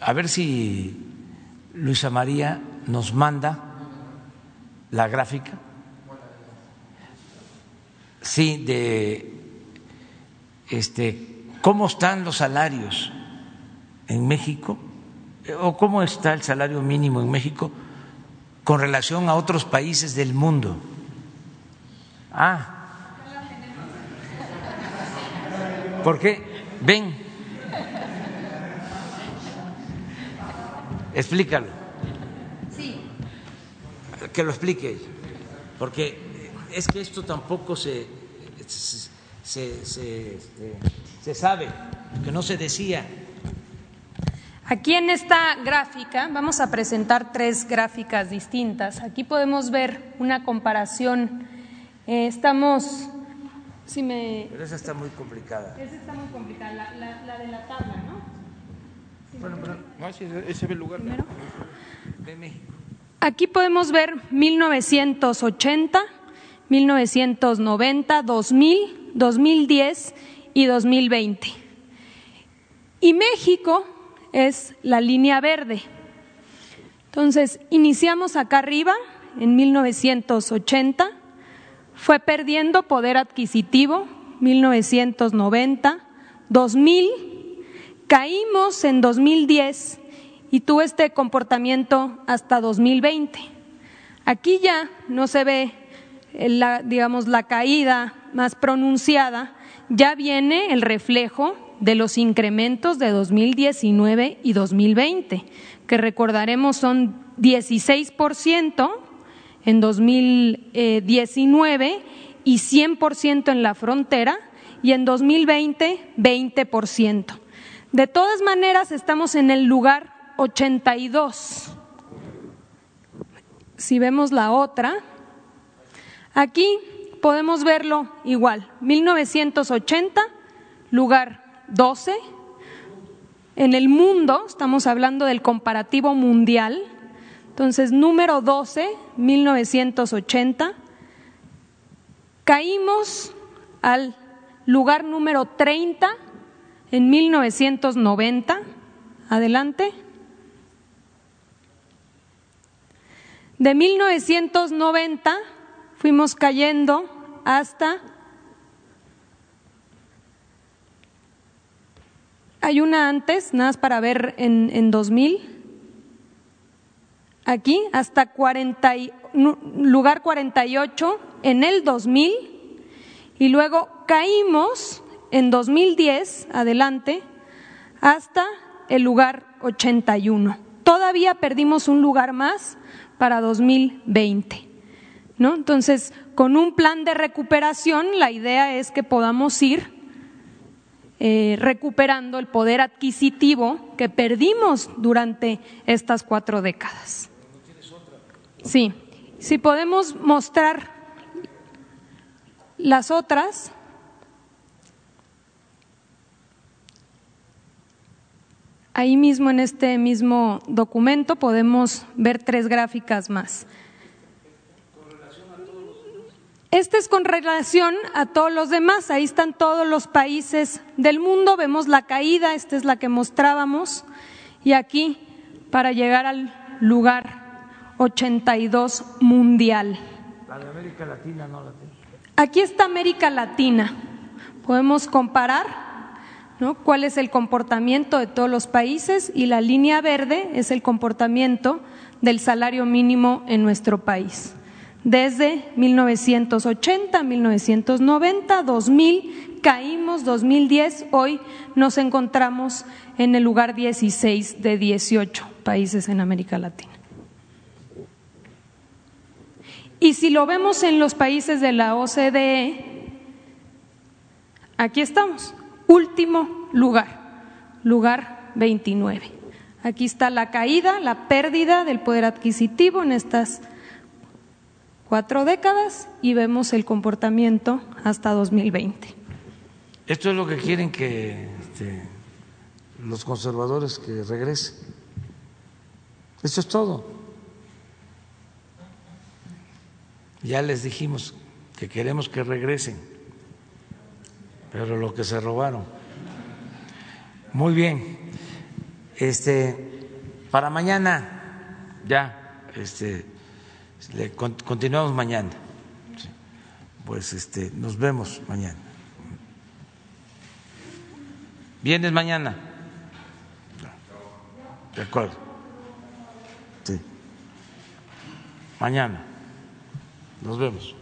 Speaker 1: a ver si Luisa María nos manda la gráfica. Sí, de este cómo están los salarios en México o cómo está el salario mínimo en México con relación a otros países del mundo. Ah, Porque, ven, explícalo. Sí. Que lo explique porque es que esto tampoco se, se, se, se sabe, que no se decía.
Speaker 2: Aquí en esta gráfica vamos a presentar tres gráficas distintas. Aquí podemos ver una comparación. Eh, estamos si me...
Speaker 1: Pero esa está muy complicada.
Speaker 2: Esa está muy complicada, la, la, la de la tabla, ¿no?
Speaker 5: bueno, pero no, ese es el lugar
Speaker 2: Primero. de México. Aquí podemos ver 1980, 1990, 2000, 2010 y 2020. Y México es la línea verde. Entonces, iniciamos acá arriba en 1980 fue perdiendo poder adquisitivo 1990, 2000, caímos en 2010 y tuvo este comportamiento hasta 2020. Aquí ya no se ve la, digamos la caída más pronunciada, ya viene el reflejo de los incrementos de 2019 y 2020, que recordaremos son 16 en 2019 y 100% en la frontera y en 2020 20%. De todas maneras, estamos en el lugar 82. Si vemos la otra, aquí podemos verlo igual. 1980, lugar 12. En el mundo, estamos hablando del comparativo mundial, entonces, número 12, 1980, caímos al lugar número 30 en 1990. Adelante. De 1990 fuimos cayendo hasta hay una antes, nada más para ver en, en 2000. Aquí, hasta 40, lugar 48 en el 2000. Y luego caímos en 2010, adelante, hasta el lugar 81. Todavía perdimos un lugar más para 2020. ¿no? Entonces, con un plan de recuperación, la idea es que podamos ir eh, recuperando el poder adquisitivo que perdimos durante estas cuatro décadas. Sí, si podemos mostrar las otras. Ahí mismo en este mismo documento podemos ver tres gráficas más. Este es con relación a todos los demás. Ahí están todos los países del mundo. Vemos la caída, esta es la que mostrábamos. Y aquí, para llegar al lugar 82 mundial.
Speaker 1: La de América Latina no la tengo.
Speaker 2: Aquí está América Latina. Podemos comparar ¿no? cuál es el comportamiento de todos los países y la línea verde es el comportamiento del salario mínimo en nuestro país desde 1980, 1990, 2000, caímos 2010, hoy nos encontramos en el lugar 16 de 18 países en América Latina. Y si lo vemos en los países de la OCDE, aquí estamos, último lugar, lugar 29. Aquí está la caída, la pérdida del poder adquisitivo en estas cuatro décadas y vemos el comportamiento hasta 2020.
Speaker 1: Esto es lo que quieren que este, los conservadores que regresen. Eso es todo. Ya les dijimos que queremos que regresen, pero lo que se robaron. Muy bien. Este para mañana ya este continuamos mañana. Pues este, nos vemos mañana. ¿Vienes mañana? De acuerdo. Sí. Mañana. Nos vemos.